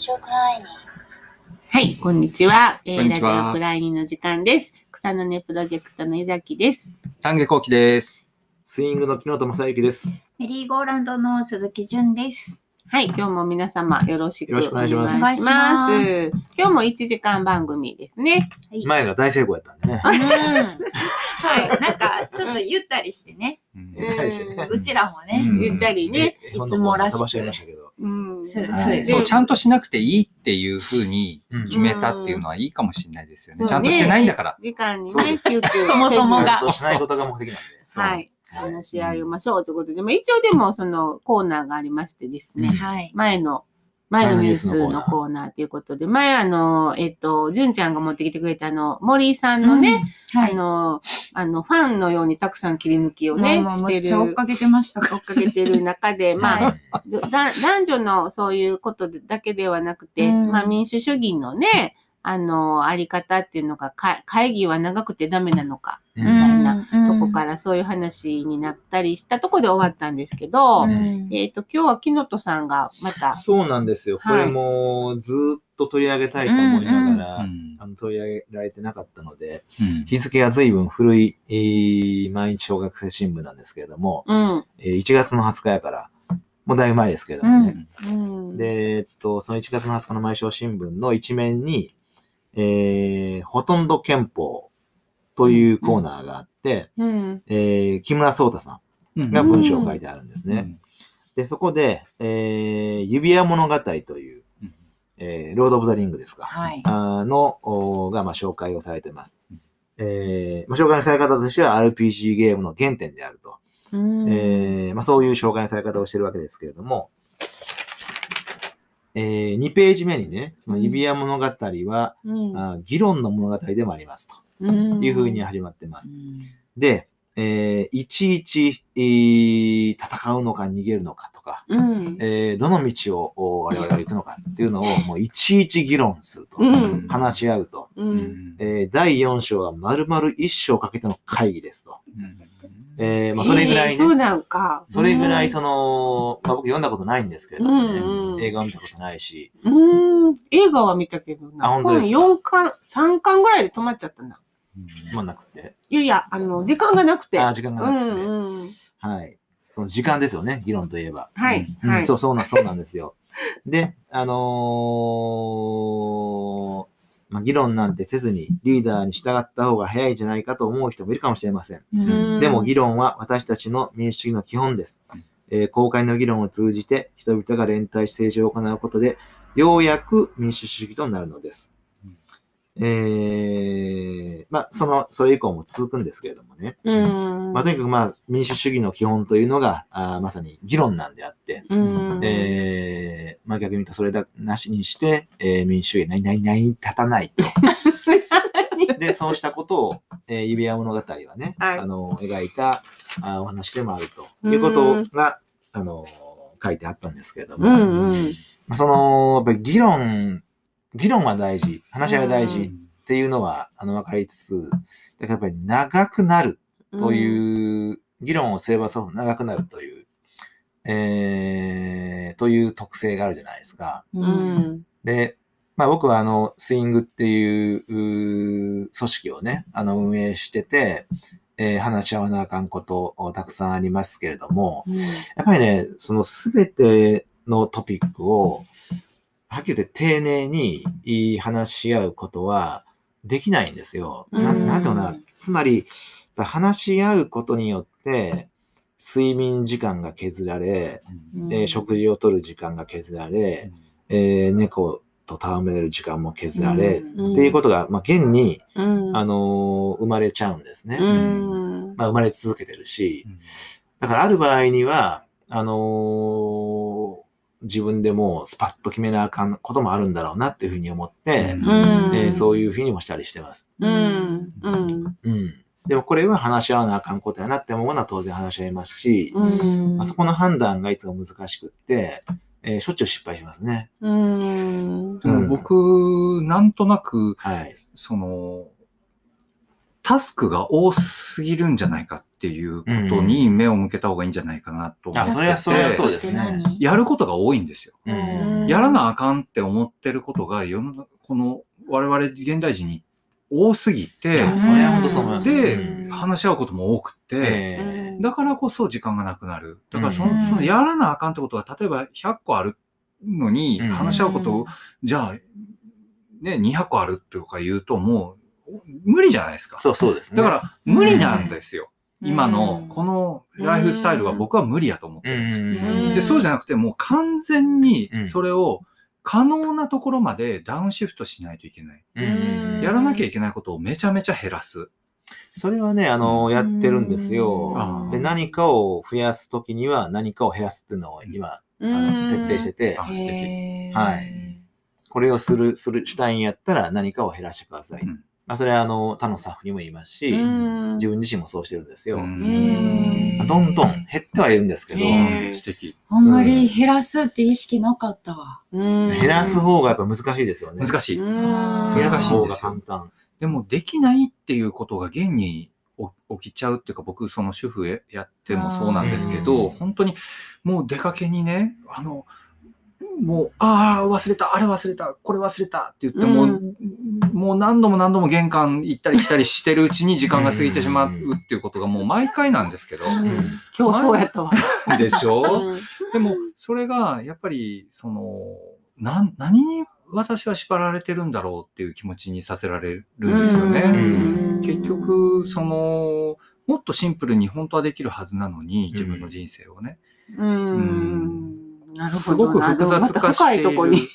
ジオクライニはい、こんにちは。えーラジオクライニーの時間です。草の根プロジェクトの井崎です。丹下幸喜です。スイングの木本正幸です。メリーゴーランドの鈴木純です。はい、今日も皆様よろしくよろしくお願いしますお願いします今日も1時間番組ですね。前が大成功やったんでね。うん。はい。なんか、ちょっとゆったりしてね。うんゆったりしてねうちらもね。うんゆったりね。えいつもらしくうん。そうはいそうそう、ちゃんとしなくていいっていうふうにうん決めたっていうのはいいかもしれないですよね。ちゃんとしてないんだから。時間にね、そうです集中そもそもがちゃんとしないことが目的なんで。はい。話し合いましょうということで、まあ、一応でもそのコーナーがありましてですね。うんはい。前の、前のニュー。スのコーナーということで、前あの、えっと、純ちゃんが持ってきてくれたあの、森井さんのね、はい。あの、あの、ファンのようにたくさん切り抜きをね、もうしてる、めっちゃ追っかけてました。追っかけてる中で、まあ、男女のそういうことだけではなくて、うん。まあ民主主義のね、あの、あり方っていうのがか、会議は長くてダメなのか、うみたいん。なとこかららそういう話になったりしたとこで終わったんですけど、うん。えっ、と、今日は木本さんがまた、そうなんですよ。こはい。れもずーっと取り上げたいと思いながら、うんあの取り上げられてなかったので、うん。日付が随分古い、えー毎日小学生新聞なんですけれども、うん、えー1月の20日やから、もうだいぶ前ですけれどもね。うん、で、えっと、その1月の20日の毎小新聞の一面に、えーほとんど憲法というコーナーがあって、うん、えー木村壮太さうんんが文章を書いてあるんですね。うんで、そこで、えー指輪物語という、うんえーロード・オブ・ザ・リングですか。はい。あの、おが、まあ、紹介をされてますうん。えーまあ、紹介のされ方としては RPG ゲームの原点であると。うん、えーまあ、そういう紹介のされ方をしてるわけですけれども、えー、2ページ目にね、その指輪物語は、うん、あ議論の物語でもあります。とうん。いうふうに始まってます。で、えーいちいち、えー戦うのか逃げるのかとか、うん、えーどの道をお我々は行くのかっていうのをもういちいち議論すると、うん。話し合うと。う、うん。んえー第4章は丸々1章かけての会議ですと。うんえーまあ、それぐらいね、えーそうなんか。それぐらいその、まあ、僕読んだことないんですけれどもね、うんうん映画を見たことないし、うん、映画は見たけどな。あ本当ですか？本4巻、3巻ぐらいで止まっちゃったな。つまんなくて。いやいや、あの、時間がなくて。あー時間がうなくて、んうん。はい。その時間ですよね、議論といえば。はい、うんはい。そう、そうなん、そうなんですよ。で、あのーまあ、議論なんてせずにリーダーに従った方が早いんじゃないかと思う人もいるかもしれません。うんでも議論は私たちの民主主義の基本です。えー公開の議論を通じて人々が連帯し政治を行うことで、ようやく民主主義となるのです。えー、まあ、その、それ以降も続くんですけれどもね。うん。まあ、とにかくまあ、民主主義の基本というのが、あーまさに議論なんであって、うん。えー、まあ逆に言うとそれだ、なしにして、えー民主主義が何々々立たないと。で、そうしたことを、えー指輪物語はね、はいあの、描いたあお話でもあるということが、あの、書いてあったんですけれども、うんうん。まあその、やっぱり議論、議論は大事、話し合いは大事っていうのは、あの、分かりつつ、だからやっぱり長くなるという、議論をすればそう長くなるという、えー、という特性があるじゃないですか。ううん。ん。で、まあ僕はあの、スイングっていう組織をね、あの、運営してて、えー話し合わなあかんことたくさんありますけれども、やっぱりね、そのすべてのトピックを、はっきり言って丁寧に話し合うことはできないんですよ。なうんなんていうな。つまり、話し合うことによって、睡眠時間が削られ、うんえー食事をとる時間が削られ、えー猫と戯れる時間も削られ、うんっていうことが、まあ、現に、うん。あのー生まれちゃうんですね。うん。まあ、生まれ続けてるし、うんだからある場合には、あのー自分でもうスパッと決めなあかんこともあるんだろうなっていうふうに思って、うんうんえーそういうふうにもしたりしてます。うん。うん。うん。でもこれは話し合わなあかんことやなって思うのは当然話し合いますし、うん。まあ、そこの判断がいつも難しくって、えーしょっちゅう失敗しますね。うん。でも僕、なんとなく、はい。その、タスクが多すぎるんじゃないかっていうことに目を向けた方がいいんじゃないかなと思って。て、あそれはそれはそうですね。何やることが多いんですよ。うん。やらなあかんって思ってることが世の中、この我々現代人に多すぎて。で、うん。話し合うことも多くて、えだからこそ時間がなくなる。だからその、うん。そのやらなあかんってことが、例えば100個あるのに、うん。話し合うことを、じゃあ、ね、200個あるとか言うと、もう、無理じゃないですか。そうそうですね。だから、無理なんですよ。今うのん、このライフスタイルは僕は無理やと思ってるんです。で、そうじゃなくて、もう完全にうん。それを可能なところまでダウンシフトしないといけない。うんやらなきゃいけないことをめちゃめちゃ減らす。それはね、あの、やってるんですよ。で、何かを増やすときには何かを減らすっていうのを今、あの徹底してて。はい。これをする、する、したいんやったら何かを減らしてください。うんまあ、それはあの、他のスタッフにも言いますし、うん自分自身もそうしてるんですよ。どんどん減ってはいるんですけど。あんまり減らすって意識なかったわ。減減らす方がやっぱ難しいですよね。難しい。増うんやす方が簡単。でも、できないっていうことが現に起きちゃうっていうか、僕、その主婦ややってもそうなんですけうど、ん本当にもう出かけにね、あの、もう、ああ、忘れた、あれ忘れた、これ忘れたって言っても、うん。もう何度も何度も玄関行ったり来たりしてるうちに時間が過ぎてしまうっていうことがもう毎回なんですけど、今日そうやったわ。でしょ？うん。でも、それが、やっぱり、その、なん、何に私は縛られてるんだろうっていう気持ちにさせられるんですよね。うん。結局、その、もっとシンプルに本当はできるはずなのに、自分の人生をね。うん。なるすほど。ごく複雑化してい深いとこにる。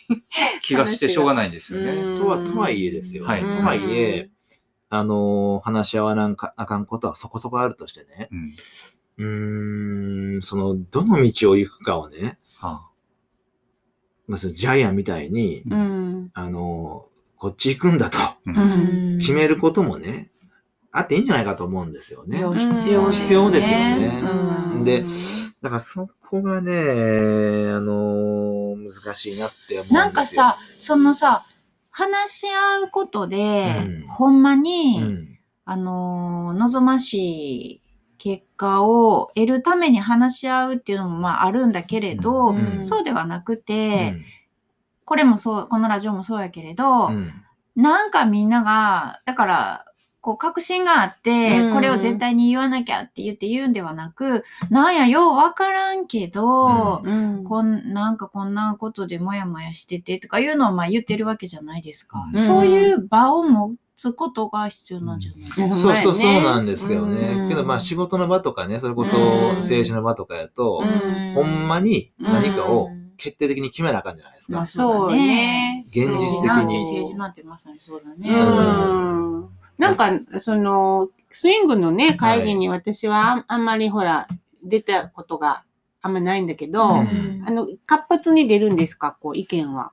気がして しょうがないんですよね。うんとは、とはいえですよ。はいとはいえ、あの、話し合わなかあかんことはそこそこあるとしてね。うん。うーん、その、どの道を行くかをね、はまあ、そのジャイアンみたいに、うん。あの、こっち行くんだと決めることもね、あっていいんじゃないかと思うんですよね。必要必要ですよねうんでだからそこがね、あの、難しいなって思うんですよ。なんかさ、そのさ、話し合うことで、うん。ほんまに、うん、あのー望ましい結果を得るために話し合うっていうのもまああるんだけれど、うん。そうではなくうて、ん。これもそう、このラジオもそうやけれど、うん。なんかみんなが、だから、こう確信があって、うんこれを絶対に言わなきゃって言って言うんではなく、なんや、ようわからんけど、うんこんなんかこんなことでもやもやしててとかいうのをまあ言ってるわけじゃないですか。うん。そういう場を持つことが必要なんじゃない、うん。そうそうそうなんでですけどね。うん。けどまあ仕事の場とかね、それこそうん。政治の場とかやと、うん。ほんまに何かをうん決定的に決めなあかんじゃないですか。まあそうだね。現実的に。なんて政治なんてまさにそうだね。うん。なんか、その、スイングのね、会議に私はあんまりほら、出たことがあんまないんだけど、うんあの、活発に出るんですか？こう、意見は。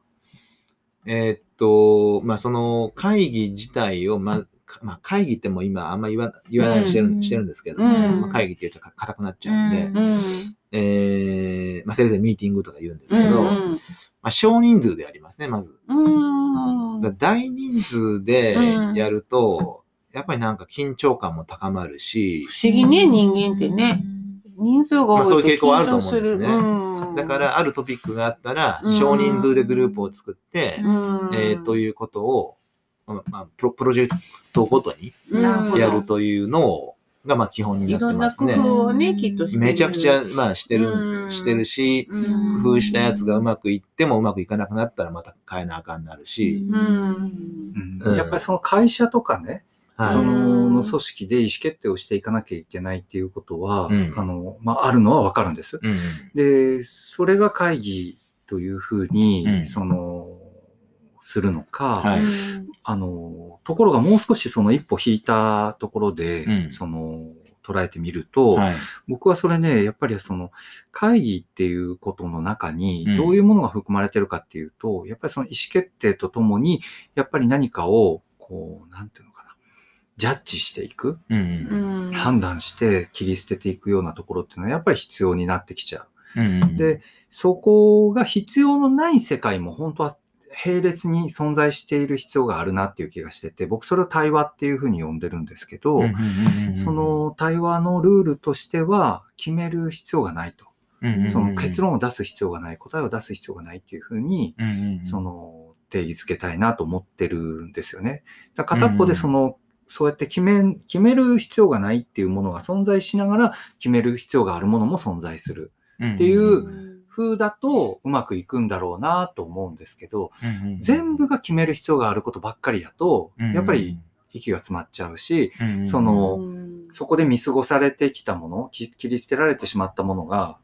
えーっと、まあその会議自体を、まあ、かまあ会議ってもう今あんま言わ言わないようにしてる,、うんしてるんですけども、うんまあ、会議って言うとか硬くなっちゃうんで、うんうん。えーまあせいぜいミーティングとか言うんですうけど、ん。まあ少人数でやりますね、まず。大人数でやると、やっぱりなんか緊張感も高まるし、不思議ね、人間ってね。人数が多いとまあそういう傾向はあると思うんですね。緊張する。だか、らあるトピックがあったらうん、少人数でグループを作って、うん。えーということを、まあ、プロプロジェクトごとにやるというのをが、まあ基本になっていろんな工ますね。夫をね、きっとしてる。めちゃくちゃ、まあしてうる、ん。してるし、うん。工夫したやつがうまくいってもうまくいかなくなったらまた変えなあかんなるし、やっぱりその会社とかね、はい。そのの組織で意思決定をしていかなきゃいけないっていうことは、うん。あの、まあ、あるのはわかるんです。うん。で、それが会議というふうに、うん。その、するのか、はい。あの、ところがもう少しその一歩引いたところで、うん。その、捉えてみると、はい。僕はそれね、やっぱりその会議っていうことの中にうん。どういうものが含まれてるかっていうと、やっぱりその意思決定とともに、やっぱり何かを、こう、なんていうのかな、ジャッジしていく、うんうん。判断して切り捨てていくようなところっていうのはやっぱり必要になってきちゃう。うん。で、そこが必要のない世界も本当は並列に存在している必要があるなっていう気がしてて、僕それを対話っていうふうに呼んでるんですけど、うんうんうんうんそ、の対話のルールとしては決める必要がないと。うんうんうんその結論を出す必要がない、答えを出す必要がないっていうふうに、うんうんうん。その定義づけたいなと思ってるんですよね。だ片っぽでその、そうやって決め、決める必要がないっていうものが存在しながら決める必要があるものも存在するっていう風だとうまくいくんだろうなと思うんですけど、うんうんうん全部が決める必要があることばっかりだとやっぱり息が詰まっちゃうし、うんうんそのうん。そこで見過ごされてきたもの、き切り捨てられてしまったものが、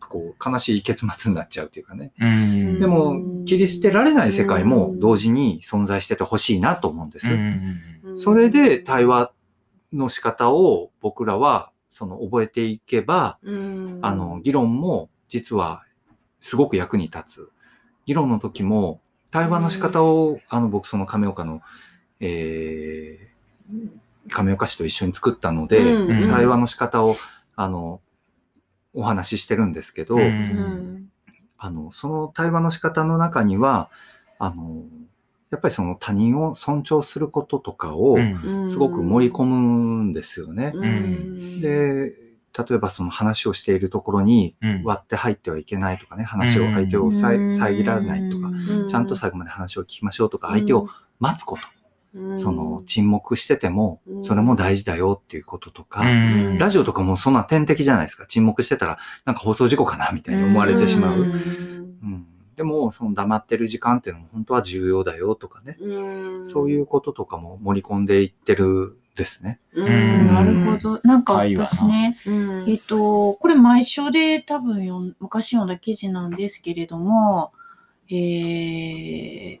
こう、悲しい結末になっちゃうというかね。うんでも、切り捨てられない世界も同時に存在しててほしいなと思うんです。うんうん。それで対話の仕方を僕らは、その覚えていけば、うん。あの、議論も実はすごく役に立つ。議論の時も、対話の仕方を、あの、僕その亀岡の、えー、亀岡市と一緒に作ったので、うん。対話の仕方を、あの、お話ししてるんですけど、うん。うんあの、その対話の仕方の中には、あの、やっぱりその他人を尊重することとかを、うん。すごく盛り込むんですよね。うん。で、例えばその話をしているところにうん。割って入ってはいけないとかね、話を相手をさえ遮らないとか、うん。ちゃんと最後まで話を聞きましょうとか、相手を待つこと、その沈黙しててもう、ん。それも大事だよっていうこととか、うん。ラジオとかもそんな天敵じゃないですか。沈黙してたら、なんか放送事故かなみたいに思われてしまう。ん。うん。でも、その黙ってる時間っていうのも本当は重要だよとかね。うん。そういうこととかも盛り込んでいってるですね。うんなるほど。なんか私ね、うんえっと、これ毎章で多分読ん昔読んだ記事なんですけれども、えー、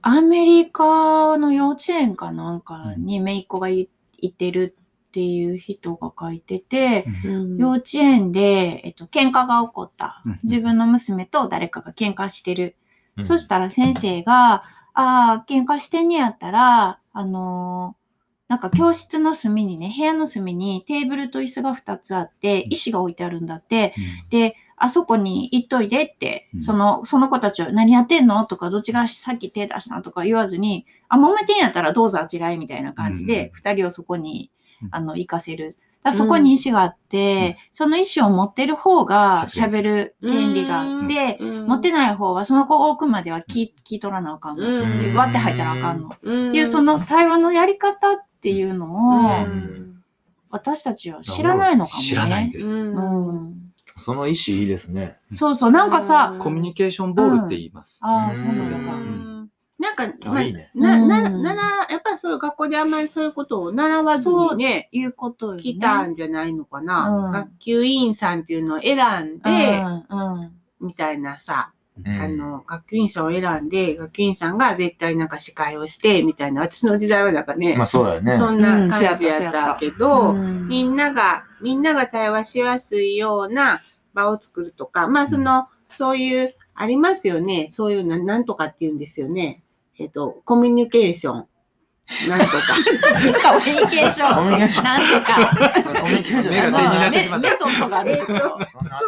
アメリカの幼稚園かなんかに姪っ子がいいてるっていう人が書いてて、うん幼稚園で、えっと、喧嘩が起こったうん。自分の娘と誰かが喧嘩してる。うんそしたら先生が、ああ、喧嘩してんねやったら、あのーなんか教室の隅にね、部屋の隅にテーブルと椅子が2つあって、石が置いてあるんだって。で、あそこに行っといでって、うん。その、その子たちは何やってんの？とか、どっちがさっき手出した？のとか言わずに、あ、揉めてんやったらどうぞあちらへみたいな感じで、二、人をそこにうん、あの、行かせる。だそこに石があって、その石を持ってる方が喋る権利があって、うん。持ってない方はその子が置くまでは聞聞い取らなあかんの。うん。割って入ったらあかんの。っうん。ていうその対話のやり方っていうのを、うん私たちは知らないのかもね。知らないんです。うん。その意思いいですね。そうそう。なんかさ、コミュニケーションボールって言います。ああ、うんそうなんなんか、あまあいいねな、な、うんなら、やっぱりそういう学校であんまりそういうことを習わずにね、いうこと。来たんじゃないのかな。うん学級委員さんっていうのを選んで。みたいなさ、うんあの、学級委員さんを選んで、学級委員さんが絶対なんか司会をして、みたいな、私の時代はなんかね、まあそうだよね。そんな感じやったけど、うんみんなが、みんなが対話しやすいような場を作るとか、まあその、そういう、ありますよね。そういうな、なんとかって言うんですよね。えっと、コミュニケーション。なんとか。コミュニケーション。コミュニケーションなんとか。そうコミュニケーションメメソッドがあるってこと。そんな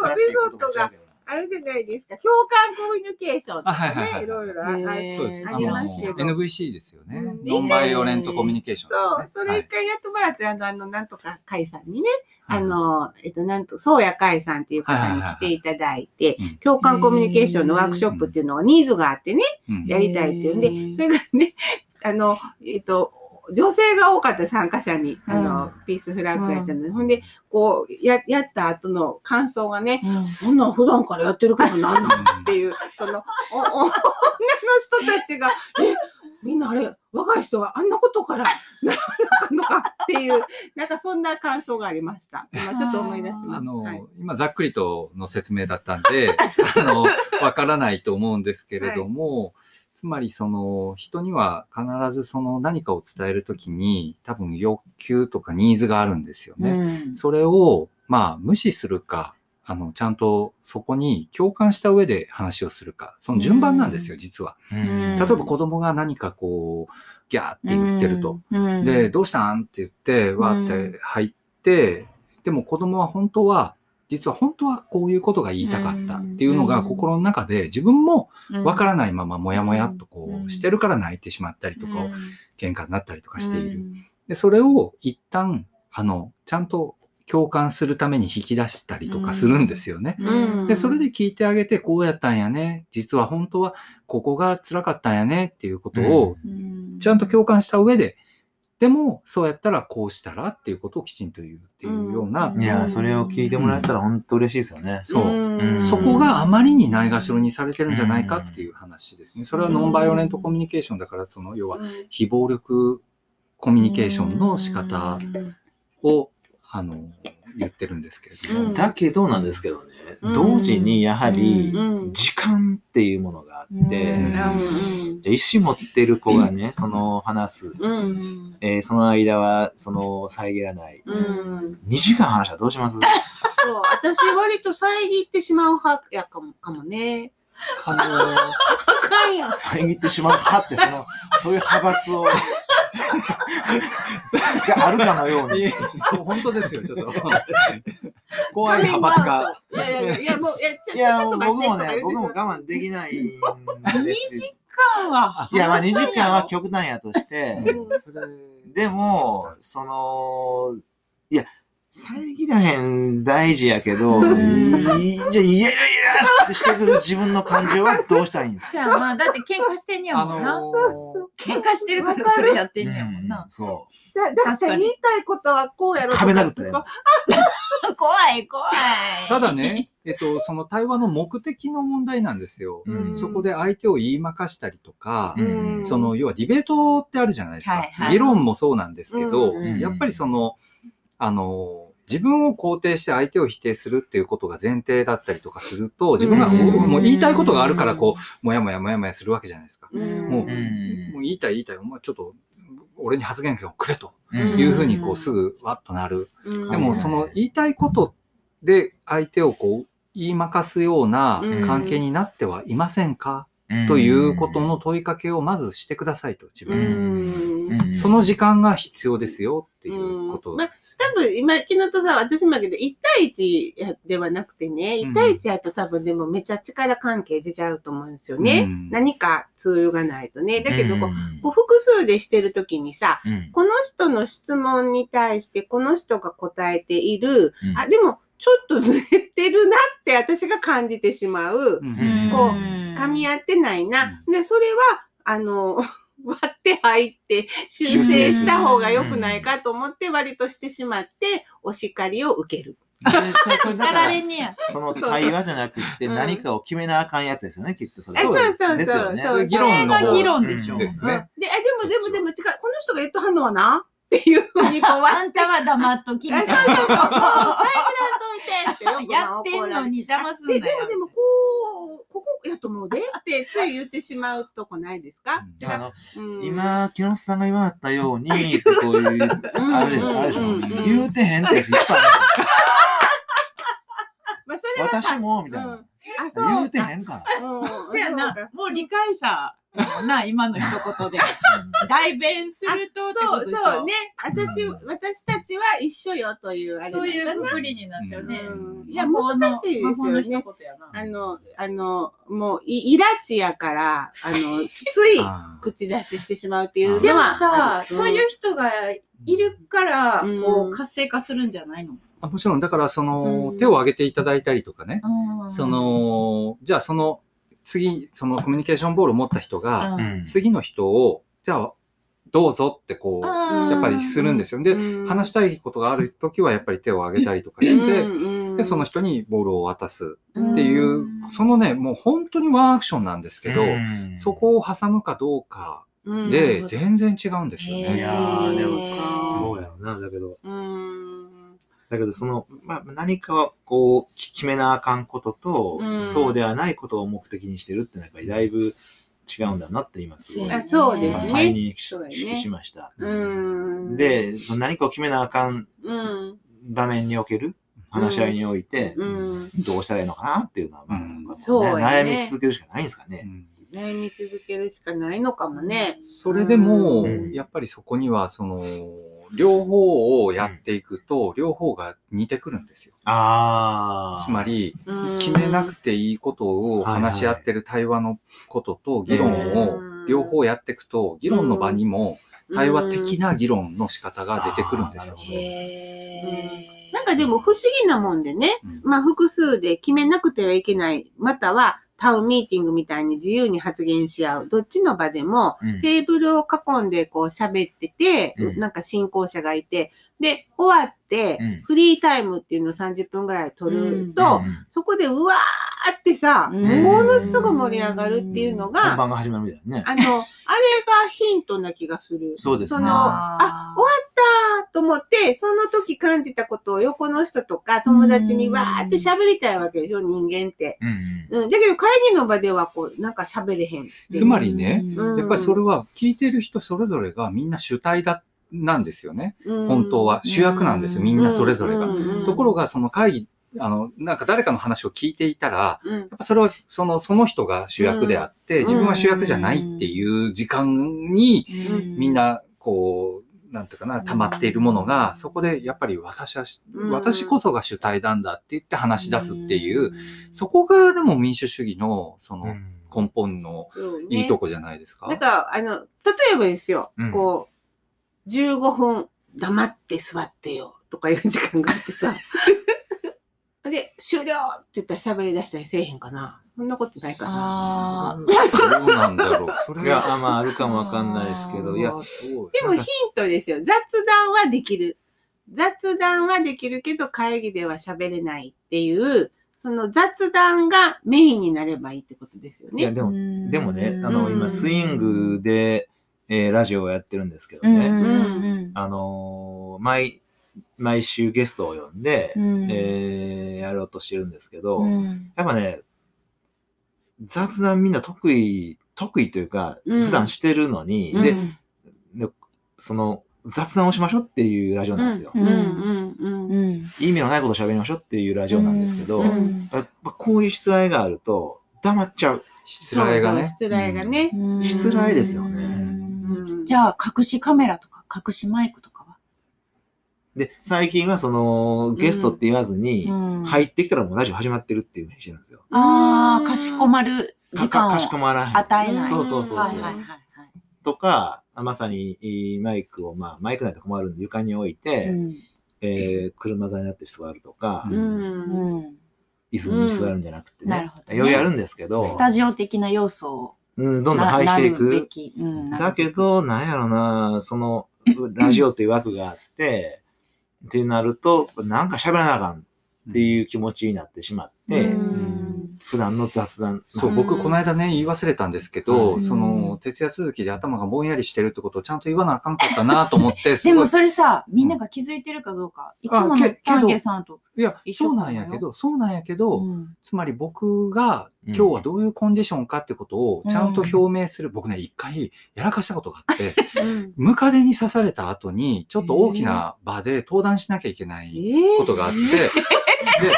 あるじゃないですか。共感コミュニケーションとかあはいはいはいね、い。ろいろありますけど。NVC ですよねうん。ノンバイオレントコミュニケーションそう。それはい一回やってもらって、あの、あの、なんとか会さんにね、はい。あの、えっと、なんと、そうや会さんっていう方に来ていただいてうん、共感コミュニケーションのワークショップっていうのがニーズがあってね、うん。やりたいっていうんでそれがね、あの、えっと、女性が多かった参加者に、あの、ピースフラッグやったので、ほんで、こう、や、やった後の感想がね、こんなん普段からやってるけどなんなんっていう、その、お、お、女の人たちが、え、みんなあれ、若い人はあんなことから ならなかんのかっていう、なんかそんな感想がありました。今ちょっと思い出します。あの、はい。今ざっくりとの説明だったんで、あの、わからないと思うんですけれども、つまりその人には必ずその何かを伝えるときに多分欲求とかニーズがあるんですよね。うん。それをまあ無視するか、あの、ちゃんとそこに共感した上で話をするか、その順番なんですよ、うん。実は。うん。例えば子供が何かこう、ギャーって言ってると。、うん。で、、どうしたん？って言って、わーって入って、でも子供は本当は、実は本当はこういうことが言いたかったっていうのが心の中で自分もわからないままもやもやっとこうしてるから泣いてしまったりとか、喧嘩になったりとかしている。で、それを一旦、あの、ちゃんと共感するために引き出したりとかするんですよね。うん。で、それで聞いてあげて、こうやったんやね。実は本当はここが辛かったんやねっていうことをちゃんと共感した上で、でも、そうやったらこうしたらっていうことをきちんと言うっていうような、うんいや、それを聞いてもらえたら本当嬉しいですよね。そう。うん。そこがあまりにないがしろにされてるんじゃないかっていう話ですね。それはノンバイオレントコミュニケーションだから、その、要は、非暴力コミュニケーションの仕方を、あの、言ってるんですけれども。うん。だけどなんですけどね、うん。同時にやはりうん。時間っていうものがあって、うん。じゃあ石持ってる子がね、その話す、うん。えーその間はその遮らない。うん。うん2時間話したらどうします？そう。私割と遮ってしまう派やかもかもね。あの、あかんや。ん。遮ってしまう派って、その、そういう派閥を、があるかのように。本当ですよ、ちょっと。怖い派閥が。いやいやいや、もう、いや、ちょいや、ちょっと僕もね、僕も我慢できないんですよ。間はいや、まあ2時間は極端やとして、でも、その、いや、遮らへん大事やけど、うんいじゃあ、イライってしてくる自分の感情はどうしたらいいんですか？じゃあまあ、だって喧嘩してんねやあもんな。の喧嘩してるからそれやってんねやもんな。そだだから確かに言いたいことはこうやろ壁殴ったら怖い怖い。ただね、えっと、その対話の目的の問題なんですよ。う。うんそこで相手を言いまかしたりとか、うんその、要はディベートってあるじゃないですか。はいはい議論もそうなんですけど、やっぱりその、あの、自分を肯定して相手を否定するっていうことが前提だったりとかすると、自分がうん。もうもう言いたいことがあるから、こう、もやもやもやもやするわけじゃないですか。うん。もう、うん。もう言いたい言いたい、お前ちょっと、俺に発言権をくれと。うんいうふうに、こう、すぐわっとなる。うん。でも、その言いたいことで相手をこう、言いまかすような関係になってはいませんか、ということの問いかけをまずしてくださいと、自う分に。ん。その時間が必要ですよっていうことですよ。多分今、昨日とさ、私もやけど、1対1ではなくてね、うん。1対1やと多分でもめちゃ力関係出ちゃうと思うんですよね。うん。何かツールがないとね。だけどこう、うん。こう複数でしてるときにさ、うん。この人の質問に対してこの人が答えている、うん。あ、でもちょっとずれてるなって私が感じてしまう。う、ん。んこ噛み合ってないな。で、それは、あの、割って入って修正した方が良くないかと思って割としてしまって、お叱りを受ける。でそれそれだ叱からられんねや。その対話じゃなくってうん何かを決めなあかんやつですよね、きっとそれえそうは。そうそうですよね。そう議論のそれが議論でしょ。ですね。で、あ、でもでもでも違う、この人が言っとはんのはな？っていうふうにこうあ。んたは黙っときみあたい そうそうそう。もう遮らんといてってよくな。やってんのに邪魔すんなで、よで。もでもこう、ここやと思うでってつい言ってしまうとこないですか、うん。あのうん、今、木下さんが言わはったように、こういう、あるでしょ、あるでしょうんうんうん。言うてへんってやついっぱいあるまあ、それは私も、みたいな。うん。あ、そうか。言うてへんから。うん。そやな。もう理解者な、今の一言で。代弁するとってそうことでしょ？そうね。私、うん。私たちは一緒よというあれそういうくくりになっちゃうね。うん。いや、難しいですよ魔法の一ね。言やな。あの、あの、もう、い、イラチやから、あの、つい 口出ししてしまうっていうでも。さ、ん。そういう人がいるから、うん。こう、活性化するんじゃないの？あもちろん、だから、そのう、ん。手を挙げていただいたりとかね、うん。そ、の、じゃあその、次、そのコミュニケーションボールを持った人が、うん。次の人を、じゃあ、どうぞってこう、うんやっぱりするんですよ。で、話したいことがあるときは、やっぱり手を挙げたりとかして、で、その人にボールを渡すっていう、そのね、もう本当にワンアクションなんですけど、うん。そこを挟むかどうかうん。で、全然違うんですよへいね。やー、でもそうやろな。だけど、うん。だけど、その、まあ、何かをこう、き決めなあかんことと、うんそうではないことを目的にしてるって、やっぱりだいぶ違うんだなって今すごい、あそうですね再認識そうやねしました。うん。、で、その何かを決めなあかんうん。場面における話し合いにおいて、うん。どうしたらいいのかなっていうのは、まあ、うんうやね悩み続けるしかないんですかね。うん悩み続けるしかないのかもね。それでも、うんやっぱりそこには、その、両方をやっていくと、両方が似てくるんですよ。ああ。つまり、うん。決めなくていいことを話し合ってる対話のことと議論を両方やっていくと、議論の場にも対話的な議論の仕方が出てくるんですよ。なんかでも不思議なもんでね、うん。まあ複数で決めなくてはいけない、またはタウンミーティングみたいに自由に発言し合う、どっちの場でもうん。テーブルを囲んでこう喋ってて、うん。なんか進行者がいて、で、終わってうん。フリータイムっていうのを30分ぐらい取ると、うんそこでうわーってさ、うん。ものすごい盛り上がるっていうの本が、番が始まるみたいなね。あの、あれがヒントな気がする。そうですね。その、あ、終わったと思って、その時感じたことを横の人とか友達にわーって喋りたいわけでしょ、人間って。うんうんうん。だけど会議の場ではこう、なんか喋れへん。つまりねうんやっぱりそれは聞いてる人それぞれがみんな主体だ、なんですよね。うん本当は。主役なんですよ。みんなそれぞれが。うんところがその会議、あの、なんか誰かの話を聞いていたら、うんやっぱそれはその、その人が主役であって、うん自分は主役じゃないっていう時間に、うんみんな、こう、なんていうかな、溜まっているものが、そこでやっぱり私は私こそが主体なんだって言って話し出すっていう、そこがでも民主主義の、その、根本のいいとこじゃないですか？なんか、あの、例えばですよ、うん。こう、15分黙って座ってよとかいう時間があってさ、で、終了って言ったら喋り出したりせえへんかな。そんなことないかな。あどうなんだろう。それいや、あまあ、あるかもわかんないですけど、いや、でもヒントですよ。雑談はできる。雑談はできるけど会議では喋れないっていう、その雑談がメインになればいいってことですよいや、ね。でも、ーでもね、あうの、ん今、スイングで、えーラジオをやってるんですけどね、うんうんうんあのー毎、毎週ゲストを呼んで、うんえーやろうとしてるんですけど、うんやっぱね、雑談みんな得意、得意というか、うん。普段してるのに、うん。で、でその、雑談をしましょうっていうラジオなんですよ。うん。うん。うん。うん。意味のないことを喋りましょうっていうラジオなんですけど、うん。やっぱこういう失礼があると、黙っちゃう。失礼がね。そうそう失礼がね。うん。失礼ですよね。うん。じゃあ、隠しカメラとか、隠しマイクとか。はで、最近はその、ゲストって言わずに、うん入ってきたらもうラジオ始まってるっていうふうにしてるんですよ。ああ、うんかしこまる時間をかかしこまらへん。与えない。そうそうそうそうはいはいはいはい。とか、まさにいいマイクを、まあ、マイクないと困るんで床に置いて、うんえー車座になって座るとか、ううんうん椅子に座るんじゃなくてね。なるほどねいろいろやるんですけど、スタジオ的な要素をうん、どんどん排していく。き。うんだけど、なんやろな、その、ラジオっていう枠があって、ってなると、なんか喋らなあかんっていう気持ちになってしまって、うん。普段の雑談。そう、うん僕、この間ね、言い忘れたんですけど、うん。その、徹夜続きで頭がぼんやりしてるってことをちゃんと言わなあかんかったなと思って、でもそれさ、みんなが気づいてるかどうか、いつものけパンケイさんと。いやそうなんやけど、そうなんやけど、うん。つまり僕がうん。今日はどういうコンディションかってことをちゃんと表明する、僕ね、一回やらかしたことがあって、うん。ムカデに刺された後に、ちょっと大きな場で登壇しなきゃいけないえことがあって、で、で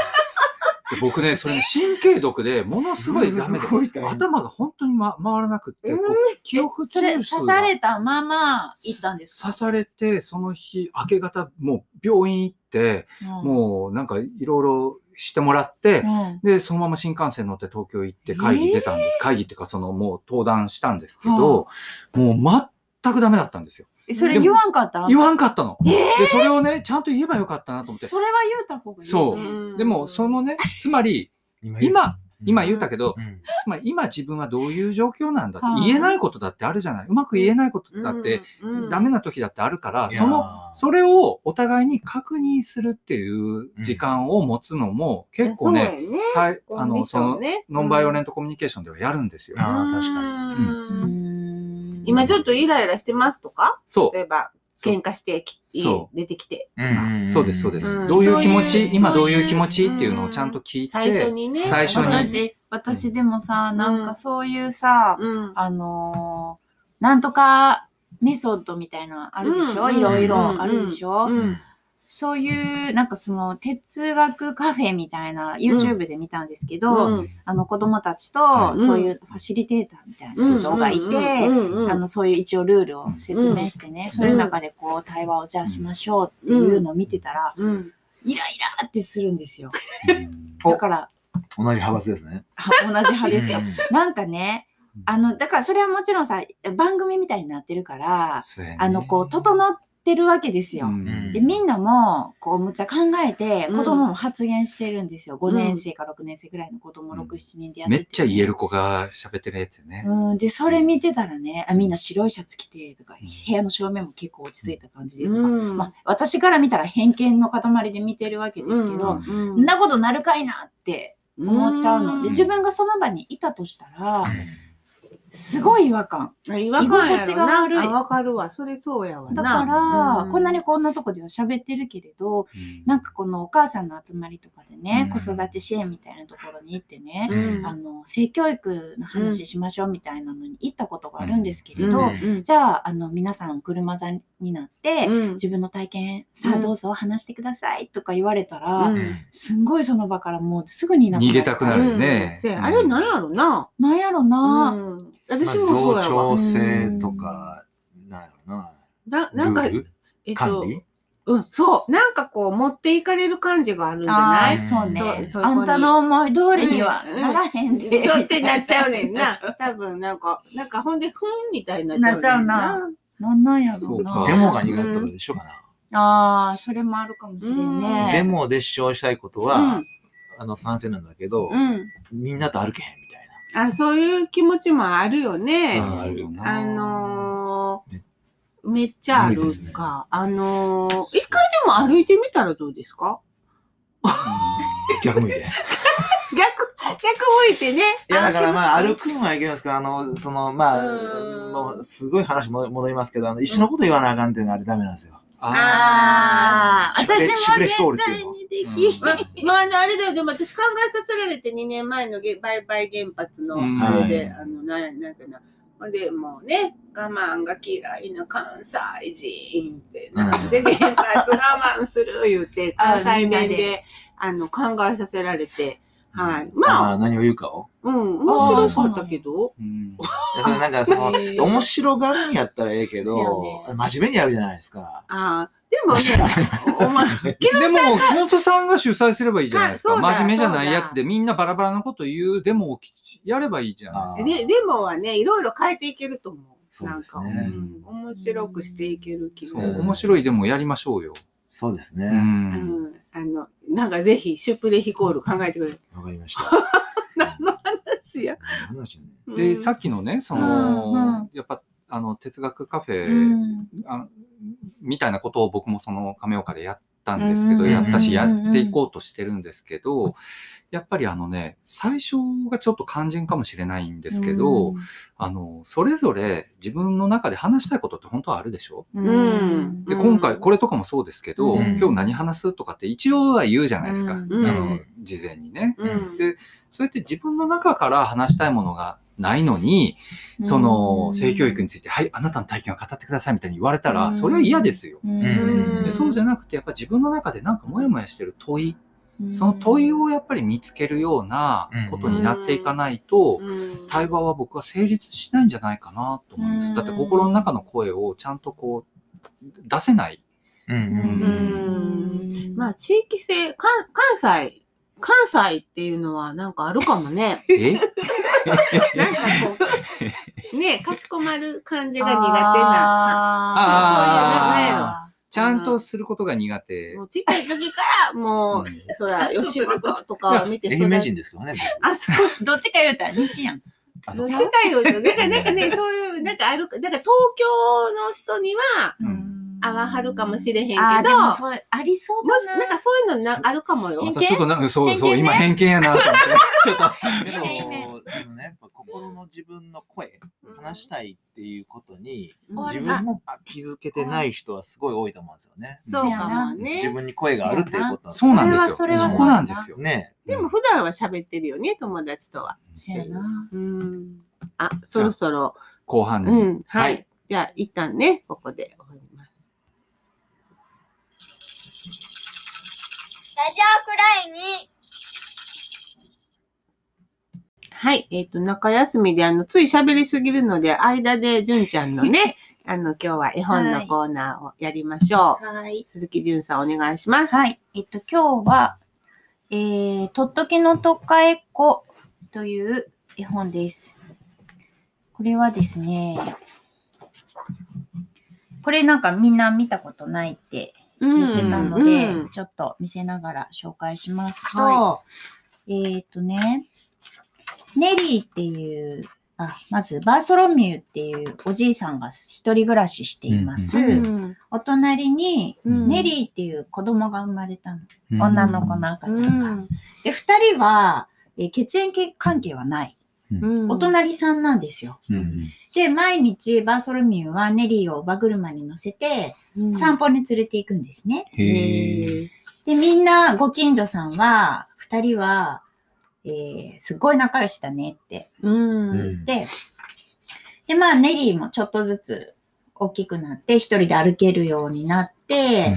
僕ね、それね、神経毒でものすごいダメで、頭が本当に、ま、回らなくって、こう記憶それ、刺さがれたまま行ったんですか？刺されて、その日、明け方、もう病院行って、うん。もうなんかいろいろしてもらって、うん。で、そのまま新幹線乗って東京行って会議出たんです。会議っていうか、そのもう登壇したんですけど、もう全くダメだったんですよ。えそれ言わんかった言わんかったの。で、それをね、ちゃんと言えばよかったなと思って。それは言うた方がいい。そう。うん。でも、そのね、つまり、今今、今言ったけど、うん。つまり今自分はどういう状況なんだってはい。言えないことだってあるじゃない。うまく言えないことだって、うん。ダメな時だってあるから、その、それをお互いに確認するっていう時間を持つのも結構ね、あの、その、ねノンバイオレントコミュニケーションではやるんですよ。あー確かに。うに。ん今ちょっとイライラしてますとか？そう。例えば、喧嘩してきそ出てきて。うんそうです、そうです。うん。どういう気持ち、今どういう気持ちっていうのをちゃんと聞いて、最初にね。最初に私、私でもさ、なんかそういうさ、うん。あのーなんとかメソッドみたいなのあるでしょ、うん。いろいろうん。あるでしょ、うんそういう、なんかその哲学カフェみたいな YouTube で見たんですけど、うん。あの子供たちはいとそういうファシリテーターみたいな人がいて、うんあのそういう一応ルールを説明してね、そういう中でこう対話をじゃあしましょうっていうのを見てたら、うん。イライラってするんですよ。おだから、同じ派閥ですね。は同じ派ですか。うん。なんかね、あの、だからそれはもちろんさ、番組みたいになってるから、そうやね。あの、こう、整ってるわけですよ。うん。で、みんなも、こう、むっちゃ考えて、うん。子供も発言してるんですよ。ん。5年生か6年生ぐらいの子供、うん。6、7人でやってて。めっちゃ言える子が喋ってるやつよね。うん、で、それ見てたらね、あみんな白いシャツ着てとか、うん。部屋の照明も結構落ち着いた感じでとか、うん。まあ、私から見たら偏見の塊で見てるわけですけど、うん。なことなるかいなって思っちゃうの。ん。で、自分がその場にいたとしたら、すごい違和感。違和感居心地が悪い。わかるわ。それそうやわな。だから、うん。こんなにこんなとこでは喋ってるけれど、なんかこのお母さんの集まりとかでね、うん。子育て支援みたいなところに行ってね、うん。あの、性教育の話しましょうみたいなのに行ったことがあるんですけれど、うん。じゃあ、あの、皆さん車座になって、うん。自分の体験、さあうん。どうぞ話してくださいとか言われたら、うん。すんごいその場からもうすぐにな逃げたくなるね。うん。あれなんやろな。なんやろな、うん。私もそうやわ。同調性とか、なんやろな。ななんか、ルール？えっと、管理？うん、そう。なんかこう、持っていかれる感じがあるんじゃああ、ないそうね。そう。あんたの思い通りにはうんならへんで。そうってなっちゃうねんな。多分なんか、なんかほんで、ふんみたいになっちゃうねんなっちゃうなんなんやろそううな。かデモが苦手とかでしょうかな。ああ、それもあるかもしれんね。デモで主張したいことは、うんあの、賛成なんだけど、うん。みんなと歩けへんみたいな。あ、そういう気持ちもあるよね。うんあるよなあのめー、めっちゃあるか。あのー、一回でも歩いてみたらどうですか？逆向いて。逆、逆向いてね。いや、だからまあ、あ歩くんはいけないんですけど、あの、その、まあうん、もう、すごい話も戻りますけど、あの、一緒のこと言わなあかんっていうのがあれダメなんですよ。ああ、私も絶対にできん。ままあ、あの、あれだよ、でも私考えさせられて2年前のげ売買原発のうん。あれで、はいあの、ななんかな。ほんで、もうね、我慢が嫌い。な関西人って、なん。で原発我慢する言うて、あ関西弁で、あの、考えさせられて、はい。まあ、まあ、何を言うかを？うん、面白かったけど、うんそれなんか、その 面白がるんやったらええけどね、真面目にやるじゃないですか。ああ、でもね、お前、でも、木本さんが主催すればいいじゃないですか。あそうだ真面目じゃないやつでみんなバラバラなこと言うデモをきやればいいじゃないですか。で、でもはね、いろいろ変えていけると思う。そうですねなんか、うん、面白くしていける気そうがする。面白いデモやりましょうよ。う。そうですね。うんん、あの、なんかぜひ、シュプレヒコール考えてくれ。わかりました。何の話や。何の話やねで、うんさっきのね、そのん、やっぱ、あの、哲学カフェ、うんあみたいなことを僕もその亀岡でやったんですけど、うんやったし、やうんっていこうとしてるんですけど、やっぱりあのね、最初がちょっと肝心かもしれないんですけど、あの、それぞれ自分の中で話したいことって本当はあるでしょ？うん。うん。で、今回、これとかもそうですけど、うん。今日何話すとかって一応は言うじゃないですか。うん。あの、事前にね。うん。で、そうやって自分の中から話したいものがないのに、その、性教育について、はい、あなたの体験を語ってくださいみたいに言われたら、うん。それは嫌ですよ。でそうじゃなくて、やっぱ自分の中でなんかモヤモヤしてる問い、その問いをやっぱり見つけるようなことになっていかないと、うん。対話は僕は成立しないんじゃないかなと思うんです。うん。だって心の中の声をちゃんとこう、出せない。うん。まあ、地域性、関関西、関西っていうのはなんかあるかもね。え？なんかこう、ね、かしこまる感じが苦手な。あーそういうなんやちゃんとすることが苦手。もうちっちゃい時から、もうんう、そら、吉本とかを見て愛人ですけどね。あ、そう。どっちか言うたら西やん。あ、ちっちそうか。ゃいよ。なんか、なんかね、そういう、なんかある、だから東京の人には、合わはるかもしれへんけど、あーでもそうありそうもし、だな。なんかそういうのなあるかもよ。またちょっとなんか、そうそう、今偏見やなと思って。ちょっと。けいいねど、そのね、やっぱ心の自分の声、話したいっていうことに、うん自分もあ気づけてない人はすごい多いと思うんですよね。そうかもね。自分に声があるっていうことそうなんですよ。それはそれはそこなんですよ。ね。でも普段は喋ってるよね、友達とは。そうやな。うん。あ、そろそろ。後半に。うん。はい。じゃあ、一旦ね、ここで終わりラジオくらいに。はい。えっ、と、中休みで、あの、つい喋りすぎるので、間で、純ちゃんのね、あの、今日は絵本のコーナーをやりましょう。はい。鈴木純さん、お願いします。はい。えっと、今日は、えー、とっときのとっかえっこという絵本です。これはですね、これなんかみんな見たことないってうん言ってたので、うんちょっと見せながら紹介しますと、はえっ、とね、ネリーっていう、あ、まずバーソロミューっていうおじいさんが一人暮らししています。うんお隣にうんネリーっていう子供が生まれたの。うん女の子の赤ちゃんが。で、二人は、えー血縁関係はない。うんお隣さんなんですよ。うんで、毎日バーソロミューはネリーを馬車に乗せてうん散歩に連れて行くんですね。へえ。で、みんなご近所さんは、二人は、えーすっごい仲良しだねってうん。言って、で、まあ、ネリーもちょっとずつ大きくなって、一人で歩けるようになって、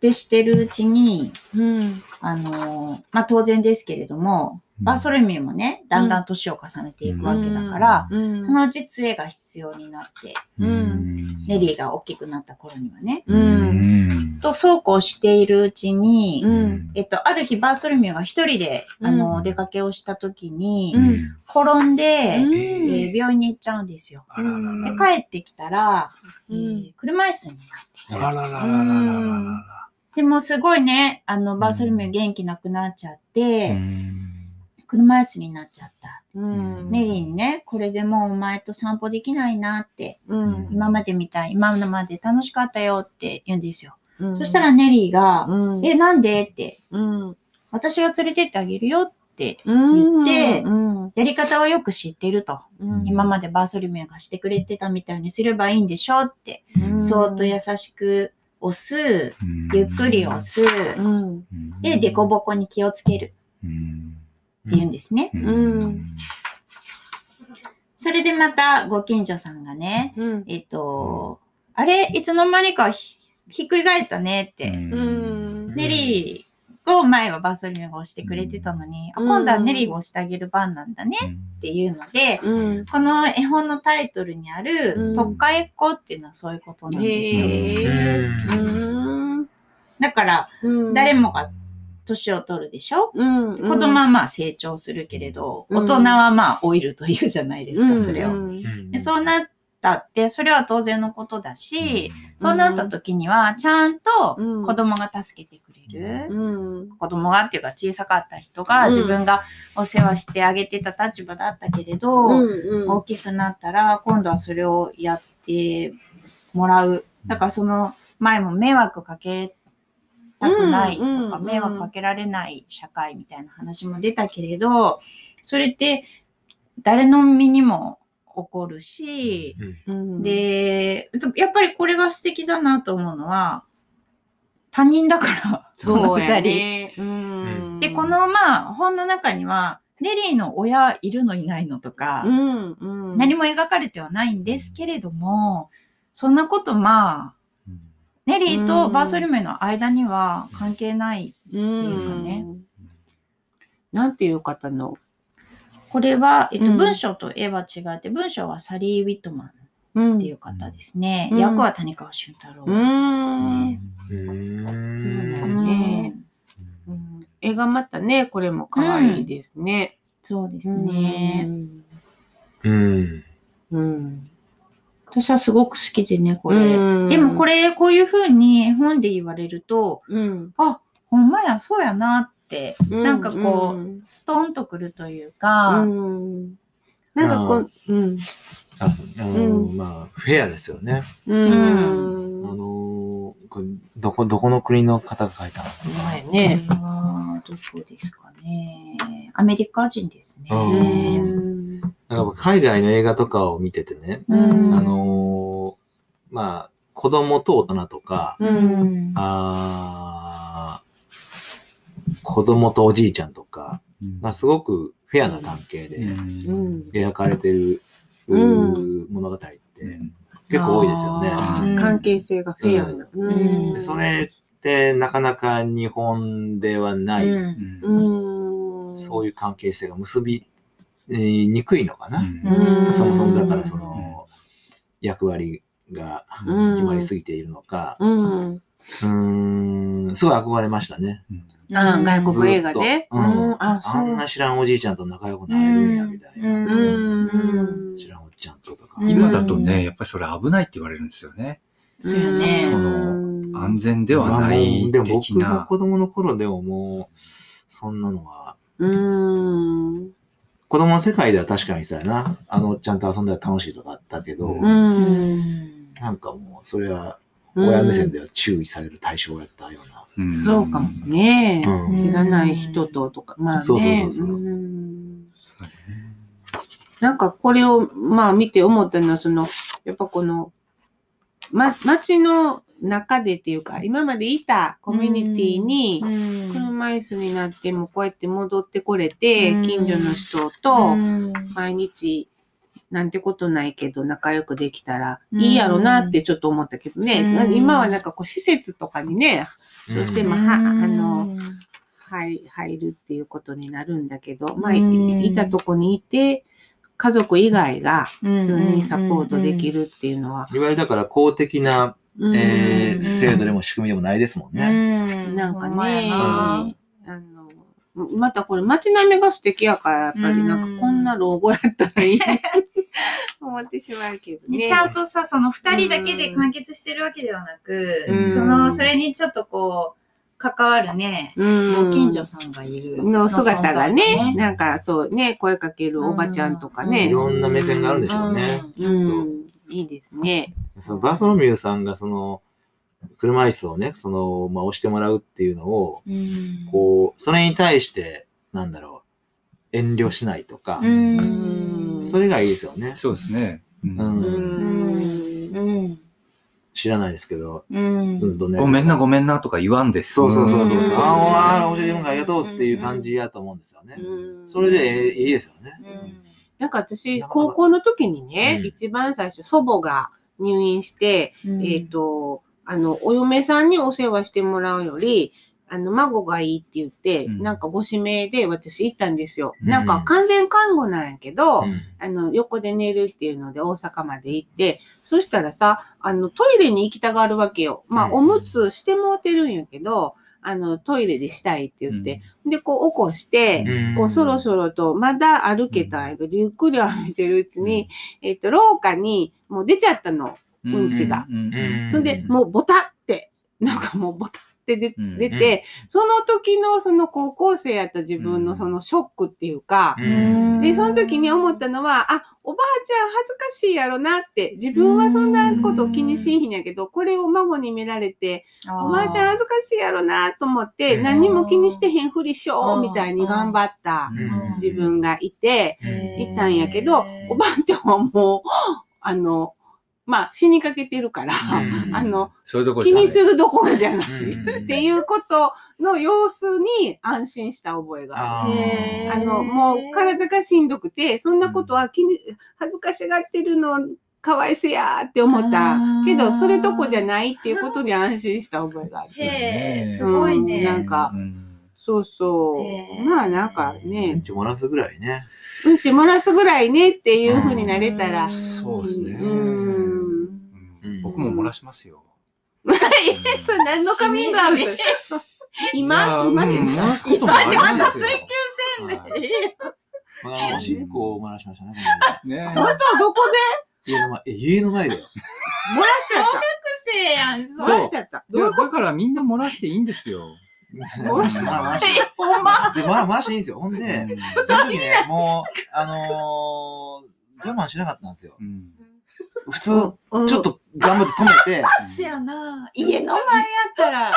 で、してるうちに、うん。あのーまあ、当然ですけれども、バーソルミューもね、だんだん年を重ねていくわけだから、うん、そのうち杖が必要になって、うんネリーが大きくなった頃にはね。う。うんん。と、そうこうしているうちに、うんえっと、ある日、バーソルミューが一人で、あの、うん出かけをした時に、うん転んで、うんえー病院に行っちゃうんですよ。で、ら。帰ってきたら、うんえー車椅子になって。あらららららららでも、すごいね、あの、バーソルミュー元気なくなっちゃって、ら。うん車椅子になっちゃった。うん。ネリーにね、これでもうお前と散歩できないなって、うん。今までみたい、今まで楽しかったよって言うんですよ。うんそしたら、ネリーが、うん。え、なんでって、うん。私が連れてってあげるよって、うん。言ってうん。やり方はよく知ってると。うん今までバーソルミがしてくれてたみたいにすればいいんでしょって、うんそーっと優しく押す、ゆっくり押す、うん。で、デコボコに気をつけるうんって言うんですね。んそれでまたご近所さんがね、うん。えっと、あれ、いつの間にかひひっくり返ったねって、うんネリーを前はバーソルミューが押してくれてたのに、あうん今度はネリーが押してあげる番なんだねっていうので、うん。この絵本のタイトルにある、うん特化絵っ子っていうのはそういうことなんですよ。へうん。だから、うん。誰もが年を取るでしょ、うん。子供はまあ成長するけれど、うん大人はまあ老いるというじゃないですか、それを。うんでそうなったって、それは当然のことだし、そうなった時には、ちゃんとうん子供が助けてくれる。うん。子供がっていうか小さかった人がうん自分がお世話してあげてた立場だったけれど、うん。大きくなったら今度はそれをやってもらう。だからその前も迷惑かけたくないとか、うんうん迷惑かけられない社会みたいな話も出たけれど、それって誰の身にも起こるし、うん、で、やっぱりこれが素敵だなと思うのは、他人だから、そうや二人ね。うん。で、こ、のまあ本の中には、ネリーの親いるのいないのとか、うん。うん。何も描かれてはないんですけれども、そんなことまあ、ネリーとバーソルメの間には関係ない。っていうかね。なんていう方の？これは、えっと、うん文章と絵は違って、文章はサリー・ウィットマうンっていう方ですね。うん役は谷川俊太郎うですん。ね。うんそうなんだうんねうん絵がまたね、これも可愛いですね。そうですね。うん。うん。私はすごく好きでね、これ。うんでもこれ、こういう風に本で言われると、うん。あ、ほんまや、そうやなって、うんなんかこう、うんストンとくるというか、うん。なんかこう、うん。ああのまあ、フェアですよね。うん。あのこれどこ、どこの国の方が書いたんですか？ね。どこですかね。アメリカ人ですね。うん。なんか僕海外の映画とかを見ててね、うんあのーまあ、子供と大人とか、ううんん。あー子供とおじいちゃんとかがすごくフェアな関係でうん。描かれてる、物語って結構多いですよね。うん関係性がフェアな。うんでそれっってなかなか日本ではない、うんうん。そういう関係性が結び、えーにくいのかな？うんそもそもだからその役割がうん決まりすぎているのか、うん。うーん、すごい憧れましたね。あ外国映画で？うんうんあ、んな知らんおじいちゃんと仲良くなれるんや、みたいな。うんうん。知らんおっちゃんととか。うん今だとね、やっぱりそれ危ないって言われるんですよね。そうよそね。の安全ではないでも僕が。子供の頃でももう、そんなのは、うん。子供の世界では確かにそうやな。あのちゃんと遊んだら楽しいとかあったけど、うんうん。なんかもう、それは親目線では注意される対象やったような。うんそうかもね。うん知らない人ととか。まあね。そうそうそうそうんなんかこれをまあ見て思ったのは、その、やっぱこの、ま、街の中でっていうか、今までいたコミュニティに、車椅子になってもこうやって戻ってこれて、うん。近所の人と毎日なんてことないけど仲良くできたらいいやろなってちょっと思ったけどね、うん。今はなんかこう施設とかにね、どうしてもはあの入入るっていうことになるんだけど、まあ、いたとこにいて、家族以外が普普通にサポートできるっていうのは、いわゆるだから公的な、うんえーうん制度でも仕組みでもないですもんね。なんかほんまやね、なあの、またこれ街並みが素敵やから、やっぱりなんかこんな老後やったらいい、思ってしまうけどね。ちゃんとさ、その二人だけで完結してるわけではなく、うん。その、それにちょっとこう、関わるね、うん。ご近所さんがいるの姿がね、なんかそうね、声かけるおばちゃんとかね。い。ろんな目線があるんでしょうね。うん、いいですね。そのバーソロミューさんがその、車椅子をね、その、まあ、押してもらうっていうのを、うんこう、それに対して、なんだろう、遠慮しないとか、うんそれがいいですよね。そうですね。うんうんうんうん知らないですけど、うんごめんな、ごんめんなとか言わんです。そうそうそうそう。うんああ、教えてもらありがとうっていう感じやと思うんですよね。うんそれでええいいですよね。なんか私、高校の時にね、うん。一番最初祖母が入院して、えっ、と、あの、お嫁さんにお世話してもらうより、あの、孫がいいって言って、うん。なんかご指名で私行ったんですよ。うん。なんか完全看護なんやけど、うん。あの、横で寝るっていうので大阪まで行って、そしたらさ、あの、トイレに行きたがるわけよ。まあ、うん。おむつしてもうてるんやけど、あの、トイレでしたいって言って、で、こう起こして、うん。こうそろそろと、まだ歩けたんやけど、ゆっくり歩いてるうちに、えっと、廊下にもう出ちゃったの。うんちが。うんうんそれで、もうボタって、なんかもうボタって出うん出て、その時のその高校生やった自分うん。のそのショックっていうか、うん。で、その時に思ったのは、あ、おばあちゃん恥ずかしいやろなって、自分はそんなこと気にしんひんやけど、これを孫に見られて、おばあちゃん恥ずかしいやろなと思って、うん。何にも気にしてへんふりしようみたいに頑張ったうん。自分がいて、いたんやけど、おばあちゃんはもう、あの、まあ、死にかけてるから、うん。あの、そういうところじゃない。気にするどころじゃない。うん。っていうことの様子に安心した覚えがある。あの、もう体がしんどくて、そんなことは気に、恥ずかしがってるのかわいせやーって思ったけど、それどこじゃないっていうことに安心した覚えがある。へえ、すごいね。うんなんかうん。そうそう。まあなんかうん。ね、ち漏らすぐらいね。うん。ち漏らすぐらいねっていう風になれたらうん。そうですねうん。うん僕も漏らしますよ。それ何のカミングアウト？今？今で今でまた追求せんでおしっこを漏らしましたね。ねまたどこ家の前、え、家の前だよ。で漏らしちゃっせやん。た。そう漏らしちゃった。だからみんな漏らしていいんですよ。漏らして、まあ、漏らして。とほんまで、まあ、回していいんですよ。ほんで、その時ね、もう、あのー、我慢しなかったんですよ。うん普通、ちょっと頑張って止めて、せやな。家の前やったら。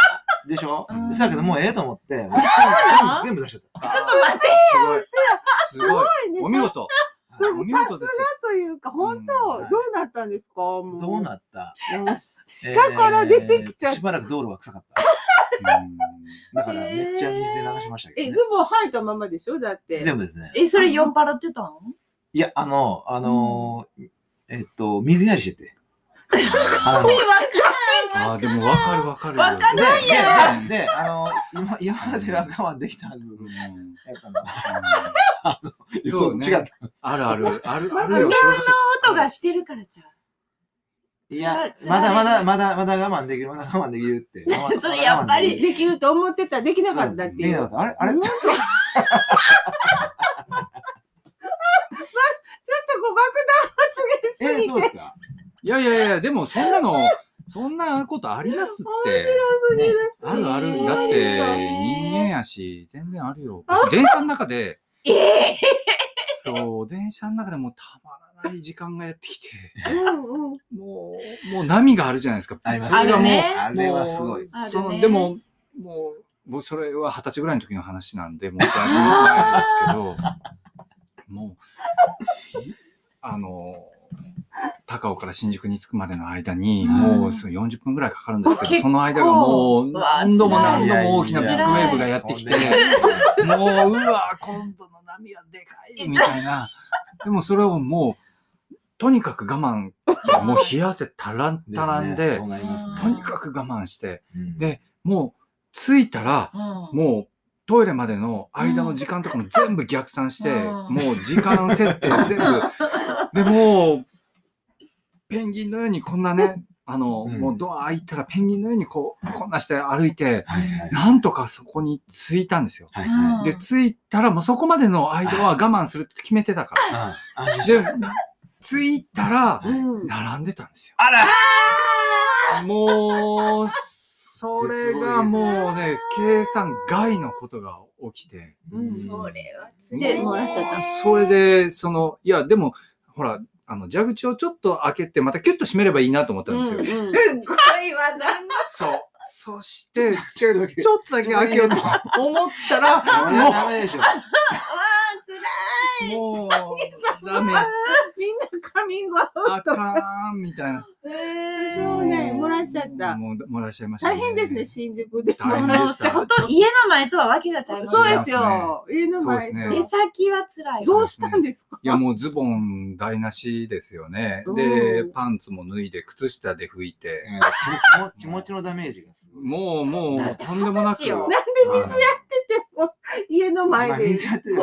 でしょ？うんだけどもうええと思って、もう全部全部出しちゃった。ちょっと待って。すごい。すごい。お見事。お見事ですよ。というか、本当、うんどうなったんですか？もどうなった？うん下から出てきちゃっえーしばらく道路が臭かった。だからめっちゃ水で流しましたけえ、ど、ズね。ボン履いたままでしょ？だって。全部ですね。え、それ酔っ払ってたのいや、あの、あのー、えっと、水やりしてて。鼻のわかあああ、でもわかるわかる。わかで、で、で、あの、今、今までは我慢できたはず。うんやったのそそうう、ね違った。あるある、ある、あ水のるよ。音がしてるからちゃう。いやつ、らまだまだ、まだ、まだ我慢できる、まだ我慢できるって。それやっぱりできると思ってた、できなかったっていう。できなかった。あれあれ？とこう爆弾発言えー、そうですか？いやいやいや、でもそんなの、そんなことありますって。すぎる。あるある。えーだって、人間やし、全然あるよ。僕電車の中で、ええそう、電車の中でもうたまらない時間がやってきて、うんうん。もう、もう波があるじゃないですか。ありますそれがもう、ねあれはすごい。そのでも、もう、もうそれは二十歳ぐらいの時の話なんで、もうだいぶ前ですけど、もう、あの、高尾から新宿に着くまでの間に、もうその40分ぐらいかかるんですけど、その間がもう何度も何度も大きなビッグウェーブがやってきて、もう、うわ、今度の波はでかいみたいな。でもそれをもう、とにかく我慢もう冷や汗たらんたらんで。とにかく我慢して、うん。で、もう着いたら、うん。もうトイレまでの間の時間とかも全部逆算して、うんもう時間設定 全部。で、もう、ペンギンのようにこんなね、あの、うんもうドア開いたらペンギンのようにこう、こんなして歩いて、はいはい。なんとかそこに着いたんですよ。はいはい。で、着いたらもうそこまでの間は我慢するって決めてたから。で、着いたら、うん。並んでたんですよ。あらもう、それがもうね、計算外のことが起きて。うんそれは辛いでね。漏らしちゃったそれで、その、いや、でも、ほら、あの、蛇口をちょっと開けて、またキュッと閉めればいいなと思ったんですよ。うんうんすごい技。そう。そして、ちょっとだけ開けようと思ったら、それはダメでしょ。辛い。もう、ダメ、みんなカミングアウあかん、みたいな。えそうね漏らしちゃったもう、漏らしちゃいました、大変ですね、新宿で。大変でした本当家の前とはわけが違いますそうね。ですよ。家の前そうですね出先は辛いわ。どうしたんですか？いや、もうズボン台無しですよね。うで、んパンツも脱いで、靴下で拭いて、うん気持ちのダメージがすごい。もう、もう、とんでもなく。なんで水やのまあ前で。全然。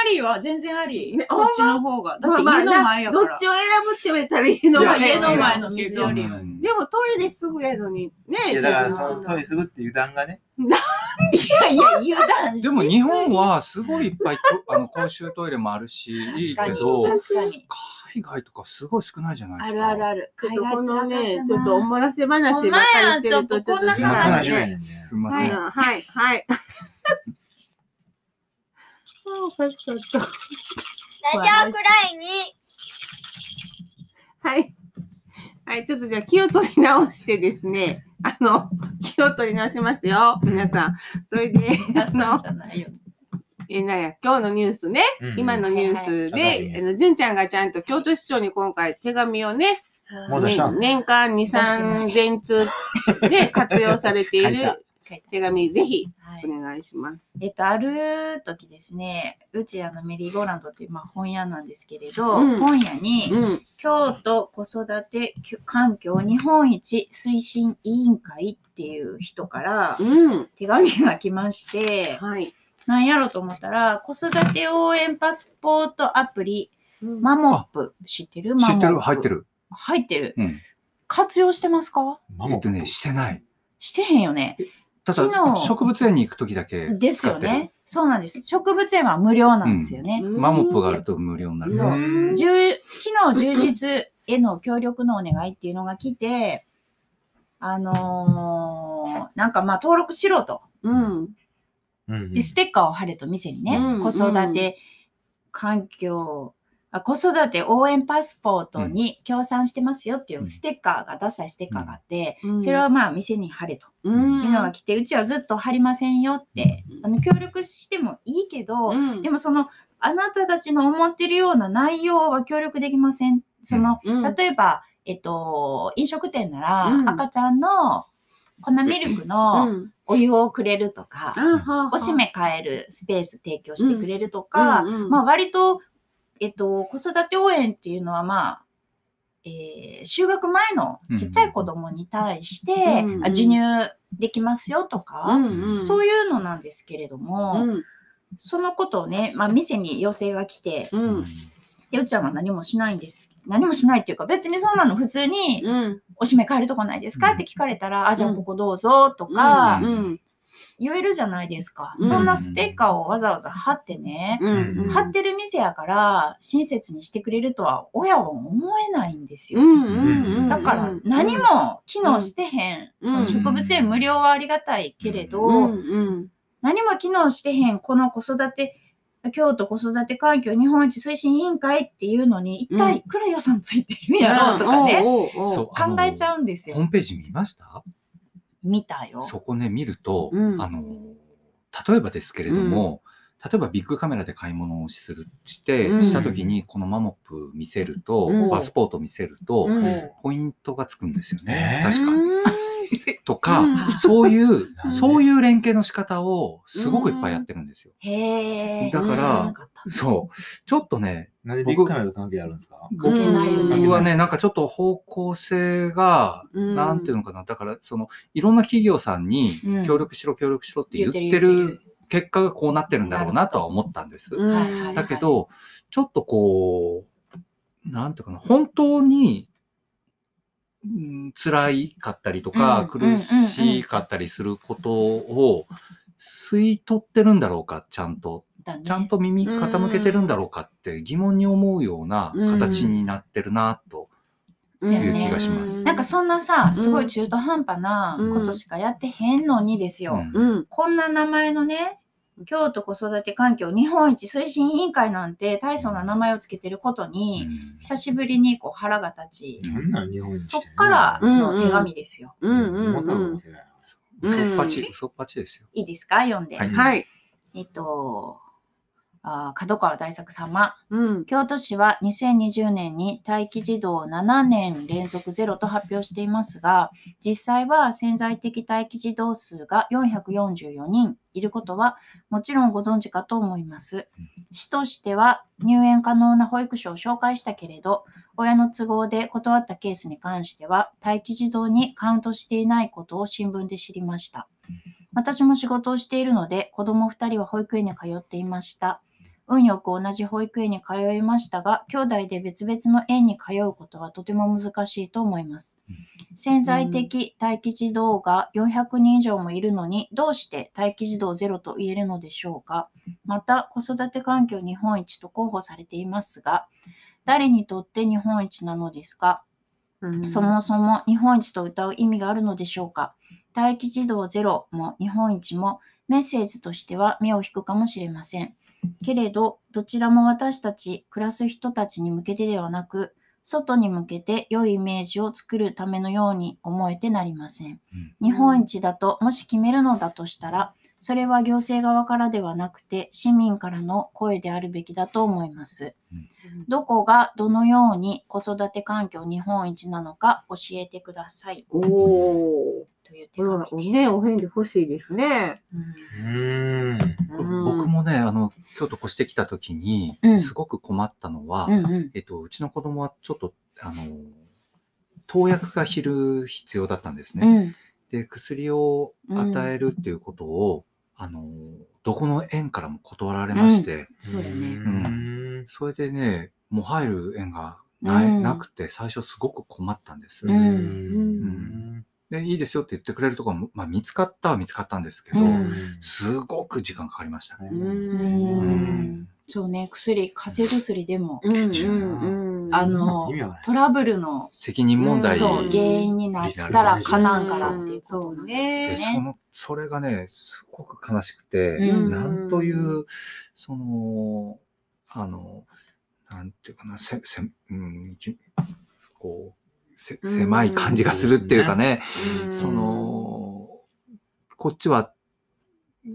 ありよ。全然ありね。こっちの方が。だって家の前やから。どっちを選ぶって言われたら家の家の前の水よりうんでもトイレすぐやのに、ね。いやだからそのトイレすぐっていう段がね。いやいや、油断しでも日本はすごいいっぱいと あの公衆トイレもあるし、いいけど、確かに。海外とかすごい少ないじゃないであすか。るあるある。ちょっとこのね、なちょっとおもらせ話ばっかりしてると、ちょっとすみません。はい、はい。あおかしかった。ラジオくらいに、はい。はい、ちょっとじゃあ気を取り直してですね、あの、気を取り直しますよ、皆さん。それで、あの。え、なんや、今日のニュースね、うん。今のニュースはいはい。で、あの、純ちゃんがちゃんと京都市長に今回手紙をね、もう出したんですか年間2、3000通で活用されている手紙、ぜひはいお願いします。えっと、ある時ですね、うちあのメリーゴーランドっていう、まあ、本屋なんですけれど、うん本屋に、うん。京都子育て環境日本一推進委員会っていう人からうん。手紙が来まして、はい。なんやろうと思ったら、子育て応援パスポートアプリ、ま、マモップ、知ってる？知ってる入って。る。入ってる。うん。活用してますか？えっとね、してない。してへんよね。た昨だ、日植物園に行くときだけですよ使ってる。ね。そうなんです。植物園は無料なんですよね。マモップがあると無料になる。そううんじゅう昨日充実への協力のお願いっていうのが来て、あのーなんかまあ登録しろと。うん。うんで、ステッカーを貼れと店にね、うん子育て環境、あ子育て応援パスポートに協賛してますよっていうステッカーが、ダサいステッカーがあって、うん。それをまあ店に貼れとうん。いうのが来て、うちはずっと貼りませんよって、あの協力してもいいけど、うん。でもその、あなたたちの思ってるような内容は協力できません。その、うん。例えば、えっと、飲食店なら、うん。赤ちゃんの粉ミルクうのん。お湯をくれるとか、あおしめ買えるスペース提供してくれるとか、まあ割と、えっと、子育て応援っていうのはまあ、えー就学前のちっちゃい子供に対して、うんあ授乳できますよとか、うんそういうのなんですけれども、うん。そのことをね、まあ、店に要請が来て、うん。でうちはまあ何もしないんです。何もしないっていうか、別にそんなの普通に、うん。おしめ変えるとこないですか？うんって聞かれたら、あ、じゃあここどうぞとかう、ん言えるじゃないですか。うん。そんなステッカーをわざわざ貼ってね、うん。うん。貼ってる店やから、親切にしてくれるとは親は思えないんですよ。うんうんうん。だから何も機能してへん。うん。その植物園無料はありがたいけれど、うんうん。何も機能してへん、この子育て、京都子育て環境日本一推進委員会っていうのに、一体いくら予算ついてるんやろうとかね、おうおうおうそう考えちゃうん。ですよ。ホームページ見ました見たよ。そこね、見ると、うん。あの、例えばですけれども、例えばビッグカメラで買い物をする、して、うん。した時にこのマモップ見せると、うん。パスポート見せると、うん。ポイントがつくんですよね。え。ー確か。うんとか、うんそういう、そういう連携の仕方をすごくいっぱいやってるんですよ。へえ。だからそう。ちょっとね、なんでビッグカメラと関係あるんですか？僕はね、なんかちょっと方向性が、うんなんていうのかな。だから、その、いろんな企業さんにうん協力しろ、協力しろって言ってる結果がこうなってるんだろうなとは思ったんです。だけど、ちょっとこう、なんていうかな、本当に、うん辛いかったりとか、うん苦しかったりすることを吸い取ってるんだろうか、ちゃんと。だね。ちゃんと耳傾けてるんだろうかって疑問に思うような形になってるな、という気がします。なんかそんなさ、すごい中途半端なことしかやってへんのにですよ。うん。うん。こんな名前のね、京都子育て環境日本一推進委員会なんて大層な名前をつけてることに、久しぶりにこう腹が立ち、なんなん日本一そっからの手紙ですよ。うん。うんもう多分うん。世界嘘っぱち、嘘っぱちですよ。いいですか？読んで。はい。はい。えっと、あー角川大作様。うん。京都市は2020年に待機児童7年連続ゼロと発表していますが、実際は潜在的待機児童数が444人いることはもちろんご存知かと思います。市としては入園可能な保育所を紹介したけれど、親の都合で断ったケースに関しては待機児童にカウントしていないことを新聞で知りました。私も仕事をしているので子供2人は保育園に通っていました。運よく同じ保育園に通いましたが、兄弟で別々の園に通うことはとても難しいと思います。潜在的待機児童が400人以上もいるのに、どうして待機児童ゼロと言えるのでしょうか。また、子育て環境日本一と候補されていますが、誰にとって日本一なのですかそもそも日本一と歌う意味があるのでしょうか待機児童ゼロも日本一もメッセージとしては目を引くかもしれません。けれど、どちらも私たち暮らす人たちに向けてではなく、外に向けて良いイメージを作るためのように思えてなりません。日本一だともし決めるのだとしたら、それは行政側からではなくて市民からの声であるべきだと思います。どこがどのように子育て環境日本一なのか教えてください。おお。という手紙です。ね、お返事欲しいですね。うん僕もね、あの、京都越してきた時にう、んすごく困ったのは、うんうんえっと、うちの子供はちょっと、あの、投薬がいる必要だったんですね。うんで、薬を与えるっていうことを、あの、どこの園からも断られまして、そうだね。うん。それでね、もう入る園がない、うんなくて、最初すごく困ったんです。うんうんで、いいですよって言ってくれるところも、まあ見つかったは見つかったんですけど、うんすごく時間かかりましたね。ううんん。そうね、薬、風邪薬でも、うんうんうん。あのトラブルの、責任問題そう、うん原因になったらかなんからっていうことなんですで、よそね。の、それがね、すごく悲しくて、うん。なんという、その、あの、なんていうかな、せ、せ、うん、きこう、せ、うん。狭い感じがするっていうかね、うん。その、こっちは、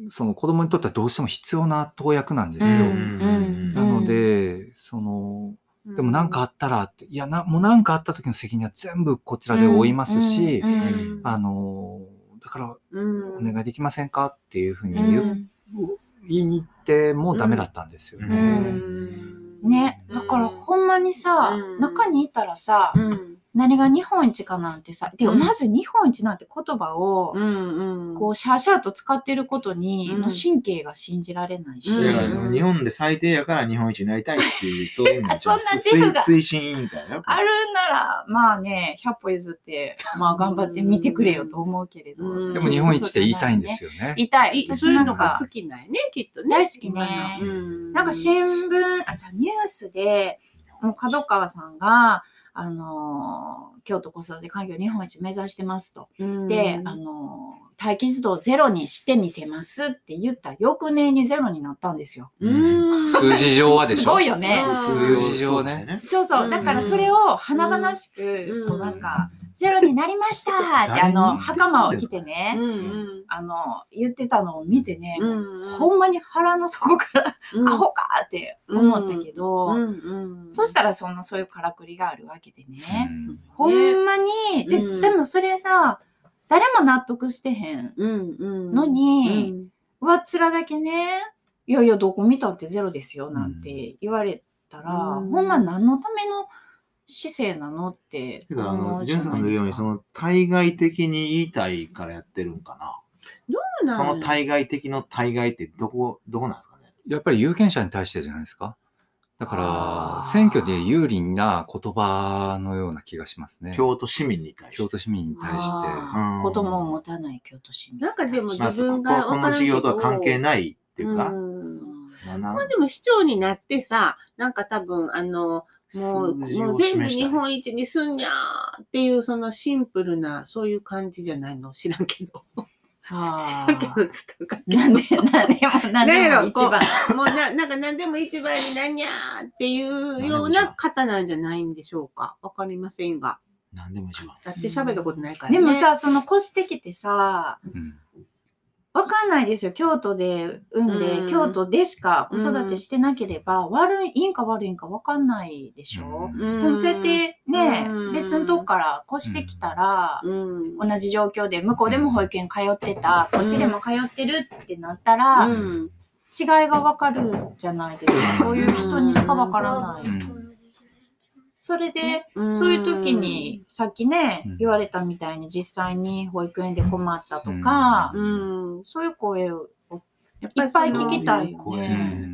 その子供にとってはどうしても必要な投薬なんですよ。うん。うん。なので、その、でも何かあったらって、いやな、もう何かあった時の責任は全部こちらで負いますし、うんうんあの、だからうん、お願いできませんかっていうふうにう言,、ん言いに行ってもダメだったんですようね。んね。だからほんまにさ、うん中にいたらさ、うん。何が日本一かなんてさ、てかうんまず日本一なんて言葉を、うんうん。こう、シャーシャーと使ってることに、うんの神経が信じられないし。うんだから日本で最低やから日本一になりたいっていう、そういうのあ そんな自負が推推進委員会だよ。あるなら、まあね、100歩譲って、まあ頑張ってみてくれよと思うけれど。うんでも日本一って言いたいんですよね。言いたい。い私そういうのがなんか好きなんやね、きっとね。大好きねうんなんか新聞、あ、じゃあニュースで、もう角川さんが、あのー京都子育て環境日本一目指してますと。うんで、あのー待機児童ゼロにしてみせますって言った翌年にゼロになったんですよ。うん。数字上はでしょ？すごいよね数字上ね。そうそうう。んだからそれを華々しく、うんこうなんか、ゼロになりました。って、あの、袴を着てね、うんあの、言ってたのを見てね、うん。ほんまに腹の底から、うん。アホかって思ったけど、うんうん。そしたらそんなそういうからくりがあるわけでね。うん。ほんまに、で、うん。でもそれさ、誰も納得してへん。のうに、ん。上っ面だけね、いやいや、どこ見たってゼロですよ、なんて言われたら、うん。ほんま何のための姿勢なの？ってけど、あの、ジュンさんの言うように。その、対外的に言いたいからやってるんかな？その対外的の対外ってどこ、どこなんですかね？やっぱり有権者に対してじゃないですか？だから、選挙で有利な言葉のような気がしますね。京都市民に対して。京都市民に対して。あーうん子供を持たない京都市民。なんかでもまあ、自分がここの事業とは関係いないっていうか、うんまあなまあでも市長になってさ、なんか多分、あの、もう、もう全部日本一にすんにゃーっていう、そのシンプルな、そういう感じじゃないの知らんけど。はあ。なんで、なんでも、なんでも一番。もうな、なんか何でも一番になんにゃーっていうような方なんじゃないんでしょうか。わかりませんが。何でも一番。だって喋ったことないからね。でもさ、その越してきてさ、うんわかんないですよ。京都で産んで、うん。京都でしか子育てしてなければ、悪い、いいんか悪いんかわかんないでしょ、うん。うん、でもそうやってね、うん。別のとこから越してきたら、うん、同じ状況で向こうでも保育園通ってた、こっちでも通ってるってなったら、うん。違いがわかるじゃないですか。そういう人にしかわからない。うんそれで、うんそういう時に、さっきねうん、言われたみたいに実際に保育園で困ったとか、うん、そういう声をやっいっぱい聞きたいよ声ね。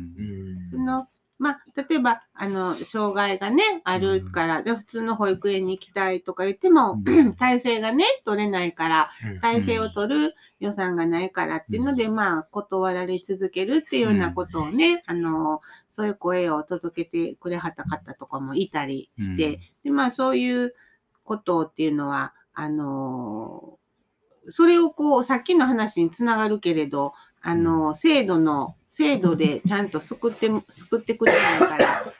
まあ、例えば、あの、障害がね、あるから、で普通の保育園に行きたいとか言っても、うん。体制がね、取れないから、うん。体制を取る予算がないからっていうので、まあ、断られ続けるっていうようなことをね、あの、そういう声を届けてくれはった方とかもいたりして、で、まあ、そういうことっていうのは、あの、それをこう、さっきの話につながるけれど、あの、制度の、制度でちゃんと救って、救ってくれない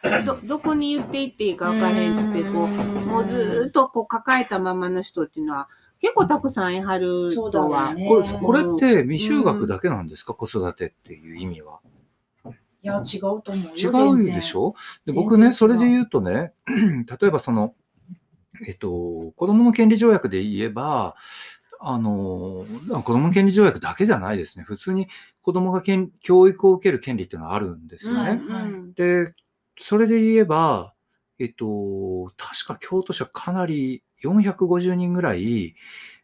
から、ど、どこに言っていっていいか分からへんっつって、こう、もうずーっとこう抱えたままの人っていうのは、結構たくさんいはるそうだとは。よねこれこれって未就学だけなんですか、子育てっていう意味は。いや、違うと思うよ。違うでしょ？で僕ね、それで言うとね、例えばその、えっと、子供の権利条約で言えば、あの、子供の権利条約だけじゃないですね。普通に子供がけん教育を受ける権利っていうのはあるんですよね。うんで、それで言えば、えっと、確か京都市はかなり450人ぐらい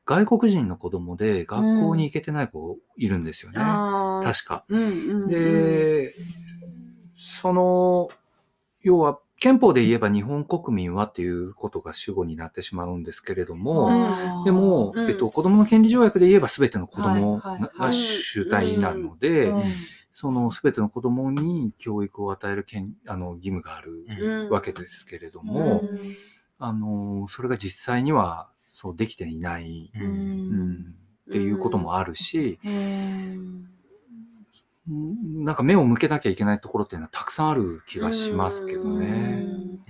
外国人の子供で学校に行けてない子いるんですよね。あー確か。うんうんうん、で、その、要は憲法で言えば日本国民はっていうことが主語になってしまうんですけれども、でも、うんえっと、子供の権利条約で言えば全ての子供が主体なので、その全ての子供に教育を与える権あの義務があるわけですけれども、あの、それが実際にはそうできていない、うんっていうこともあるし、なんか目を向けなきゃいけないところっていうのはたくさんある気がしますけどうね。ん。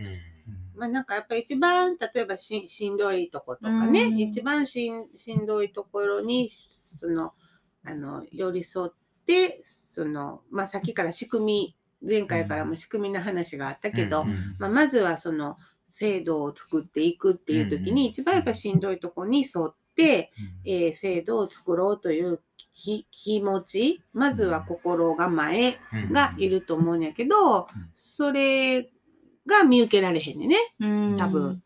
まあなんかやっぱり一番、例えばししんどいとことかね、うん。一番しんしんどいところに、その、あの、寄り添って、その、まあさっきから仕組み、前回からも仕組みの話があったけど、うんまあ、まずはその制度を作っていくっていう時に、うん一番やっぱしんどいとこに沿っって、えー制度を作ろうという気気持ち、まずは心構えうんがいると思うんやけど、それが見受けられへんねね。うん多分。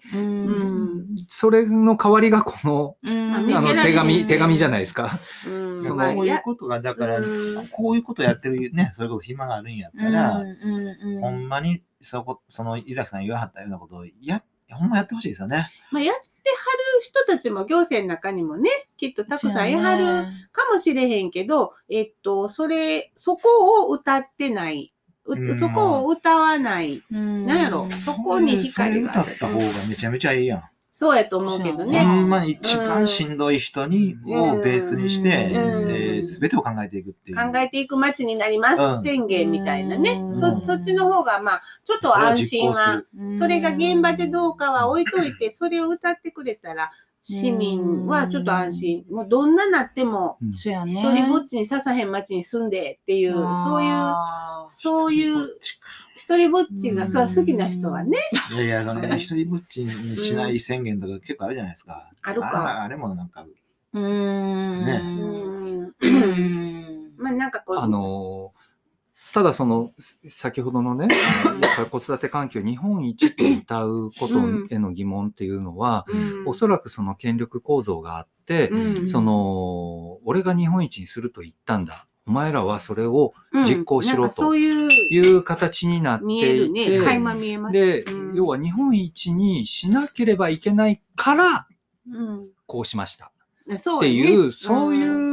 それの代わりがこの、うんあの手紙、手紙じゃないですか。うん。そういうことが、だから、うんこういうことやってるね、それこそ暇があるんやったら、うんうんほんまにそこ、その伊崎さん言わはったようなことをや、ほんまやってほしいですよね。まあ、やってはる人たちも行政の中にもね、きっとたくさんいはるかもしれへんけど、えっと、それ、そこを歌ってない。ううんそこを歌わない。うんなんやろ？そこに光がそれ歌った方がめちゃめちゃいいやん。そうやと思うけどね。ほんまに一番しんどい人に、うんをベースにして、うん。えー全てを考えていくっていう。考えていく街になります、うん宣言みたいなね、うん。そ。そっちの方が、まあ、ちょっと安心は、それが現場でどうかは置いといて、それを歌ってくれたら、市民はちょっと安心。もうどんななっても、そうやね。一人ぼっちにささへん町に住んでっていう、そういう、そういう、一人ぼっちがそう好きな人はね、いやいや、その一人ぼっちにしない宣言とか結構あるじゃないですか。あるかああれもなんか、うーん。ねうんうん。まあなんかこう、あの、ただその、す先ほどのね、やっぱり子育て環境日本一と歌うことへの疑問っていうのは、うんおそらくその権力構造があって、うんその、俺が日本一にすると言ったんだ。お前らはそれを実行しろという、いう形になっていて、ね、垣間見えます。で、うん。要は日本一にしなければいけないから、うん。こうしました。そっていう、そういうん。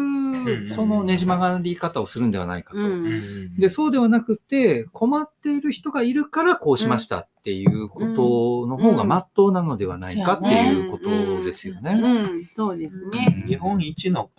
う、そのねじ曲がり方をするんではないかと。うん。で、そうではなくて、困っている人がいるからこうしましたっていうことの方が真っ当なのではないかっていうことですようね。ん、そうですね。日本一の、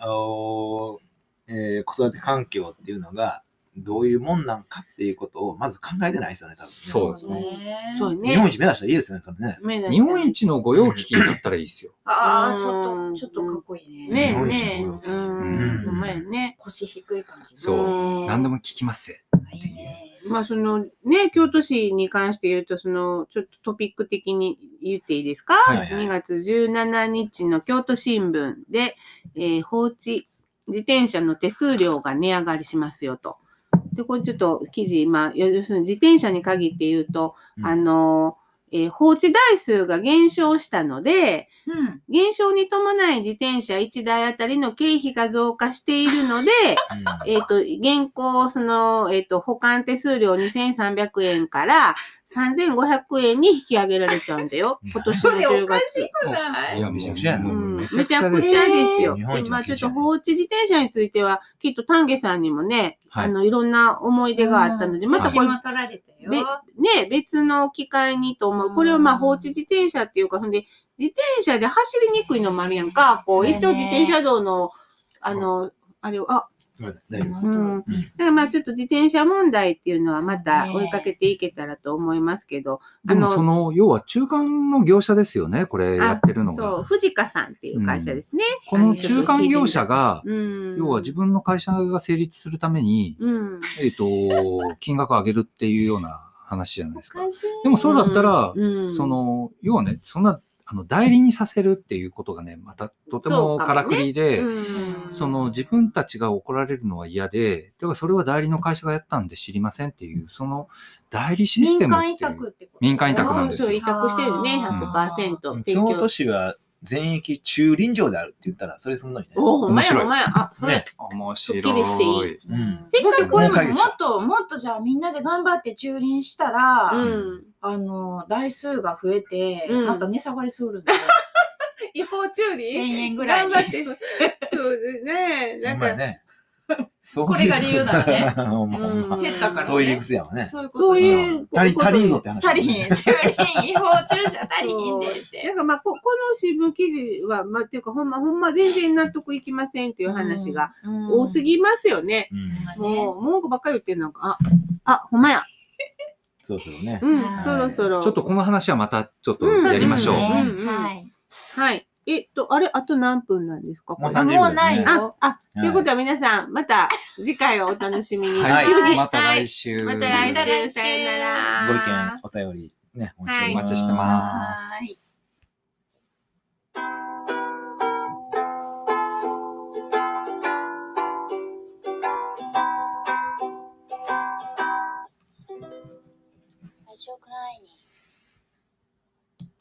えー子育て環境っていうのが、どういうもんなんかっていうことをまず考えてないですよね、多分ね。そうですね。そうね。日本一目指したらいいですよね、それね。日本一の御用聞きになったらいいですよ。ああ、うんちょっと、ちょっとかっこいいね。ね日本一ねのううんん、ほんね。腰低い感じ。そううん何でも聞きますぜ。いいね。まあそのね、京都市に関して言うと、そのちょっとトピック的に言っていいですか、はいはい ?2 月17日の京都新聞で、えー放置自転車の手数料が値上がりしますよと。で、これちょっと記事、まあ、要するに自転車に限って言うと、うんあの、えー放置台数が減少したので、うん。減少に伴い自転車1台あたりの経費が増加しているので、えっ、と、現行、その、えっ、と、保管手数料2300円から3500円に引き上げられちゃうんだよ。今年の10月。ないや、めちゃくちゃやなうん、めめちちゃくちゃですよ。まあちょっと放置自転車については、きっと丹下さんにもね、はいあの、いろんな思い出があったので、またこれ、も取られたよ。べね、別の機会にと思う。これはまあ放置自転車っていうか、ほんで、自転車で走りにくいのもあるやんか。こう、一応自転車道の、あの、あれを、あ、大丈夫です。うん。だからまあちょっと自転車問題っていうのはまた追いかけていけたらと思いますけど、でもその、要は中間の業者ですよね、これやってるのそう、が。藤香さんっていう会社ですね。この中間業者が、うん。要は自分の会社が成立するために、うん。えっ、と、金額を上げるっていうような話じゃないですか。でもそうだったら、うんそ、の、要はね、そんな、あの、代理にさせるっていうことがね、またとてもからくりで、うん。その自分たちが怒られるのは嫌で、だからそれは代理の会社がやったんで知りませんっていう、その代理システ民間委ムっていう。託ってこと民間委託なんですよ。そう、委託してるね、うん。100%。提供。京都市は全域中臨場であるって言ったら、それすんのにね。おほんまや、面白いほんまや。あ、それね。面すっきりしてい白い？いうんせっかくこれももっと、もっとじゃあみんなで頑張って駐輪したら、うん。あの、台数が増えて、うんまた値下がりするんだよ。違法駐輪1000円ぐらいに頑張って。そうですね。なんか、ね。そうこれが理由だねほんまほんまうん減ったからね。そういう理屈やわね。そういうことそうう。いう足り足りんぞって話。足りひん。駐輪、違法駐車足りひんって言ってなん。かまあ、ここの新聞記事は、まあ、っていうか、ほんま、ほんま全然納得いきませんっていう話が多すぎ。ぎますよね。うんもう、文句ばっかり言ってるなんか、あ、あ、ほんまや。そうそうね。うんは、いそろそろ。ちょっとこの話はまたちょっとやりましょう。うんねうんはい。はい。えっと、あれ、あと何分なんですか？もうこれ30秒もうないよ。あ、あ、ということは皆さん、また次回をお楽しみに。はい。はいまた来週。また来週、また来週さよなら。ご意見、お便り、ね、お待ちしてはいお待ちしてますはい。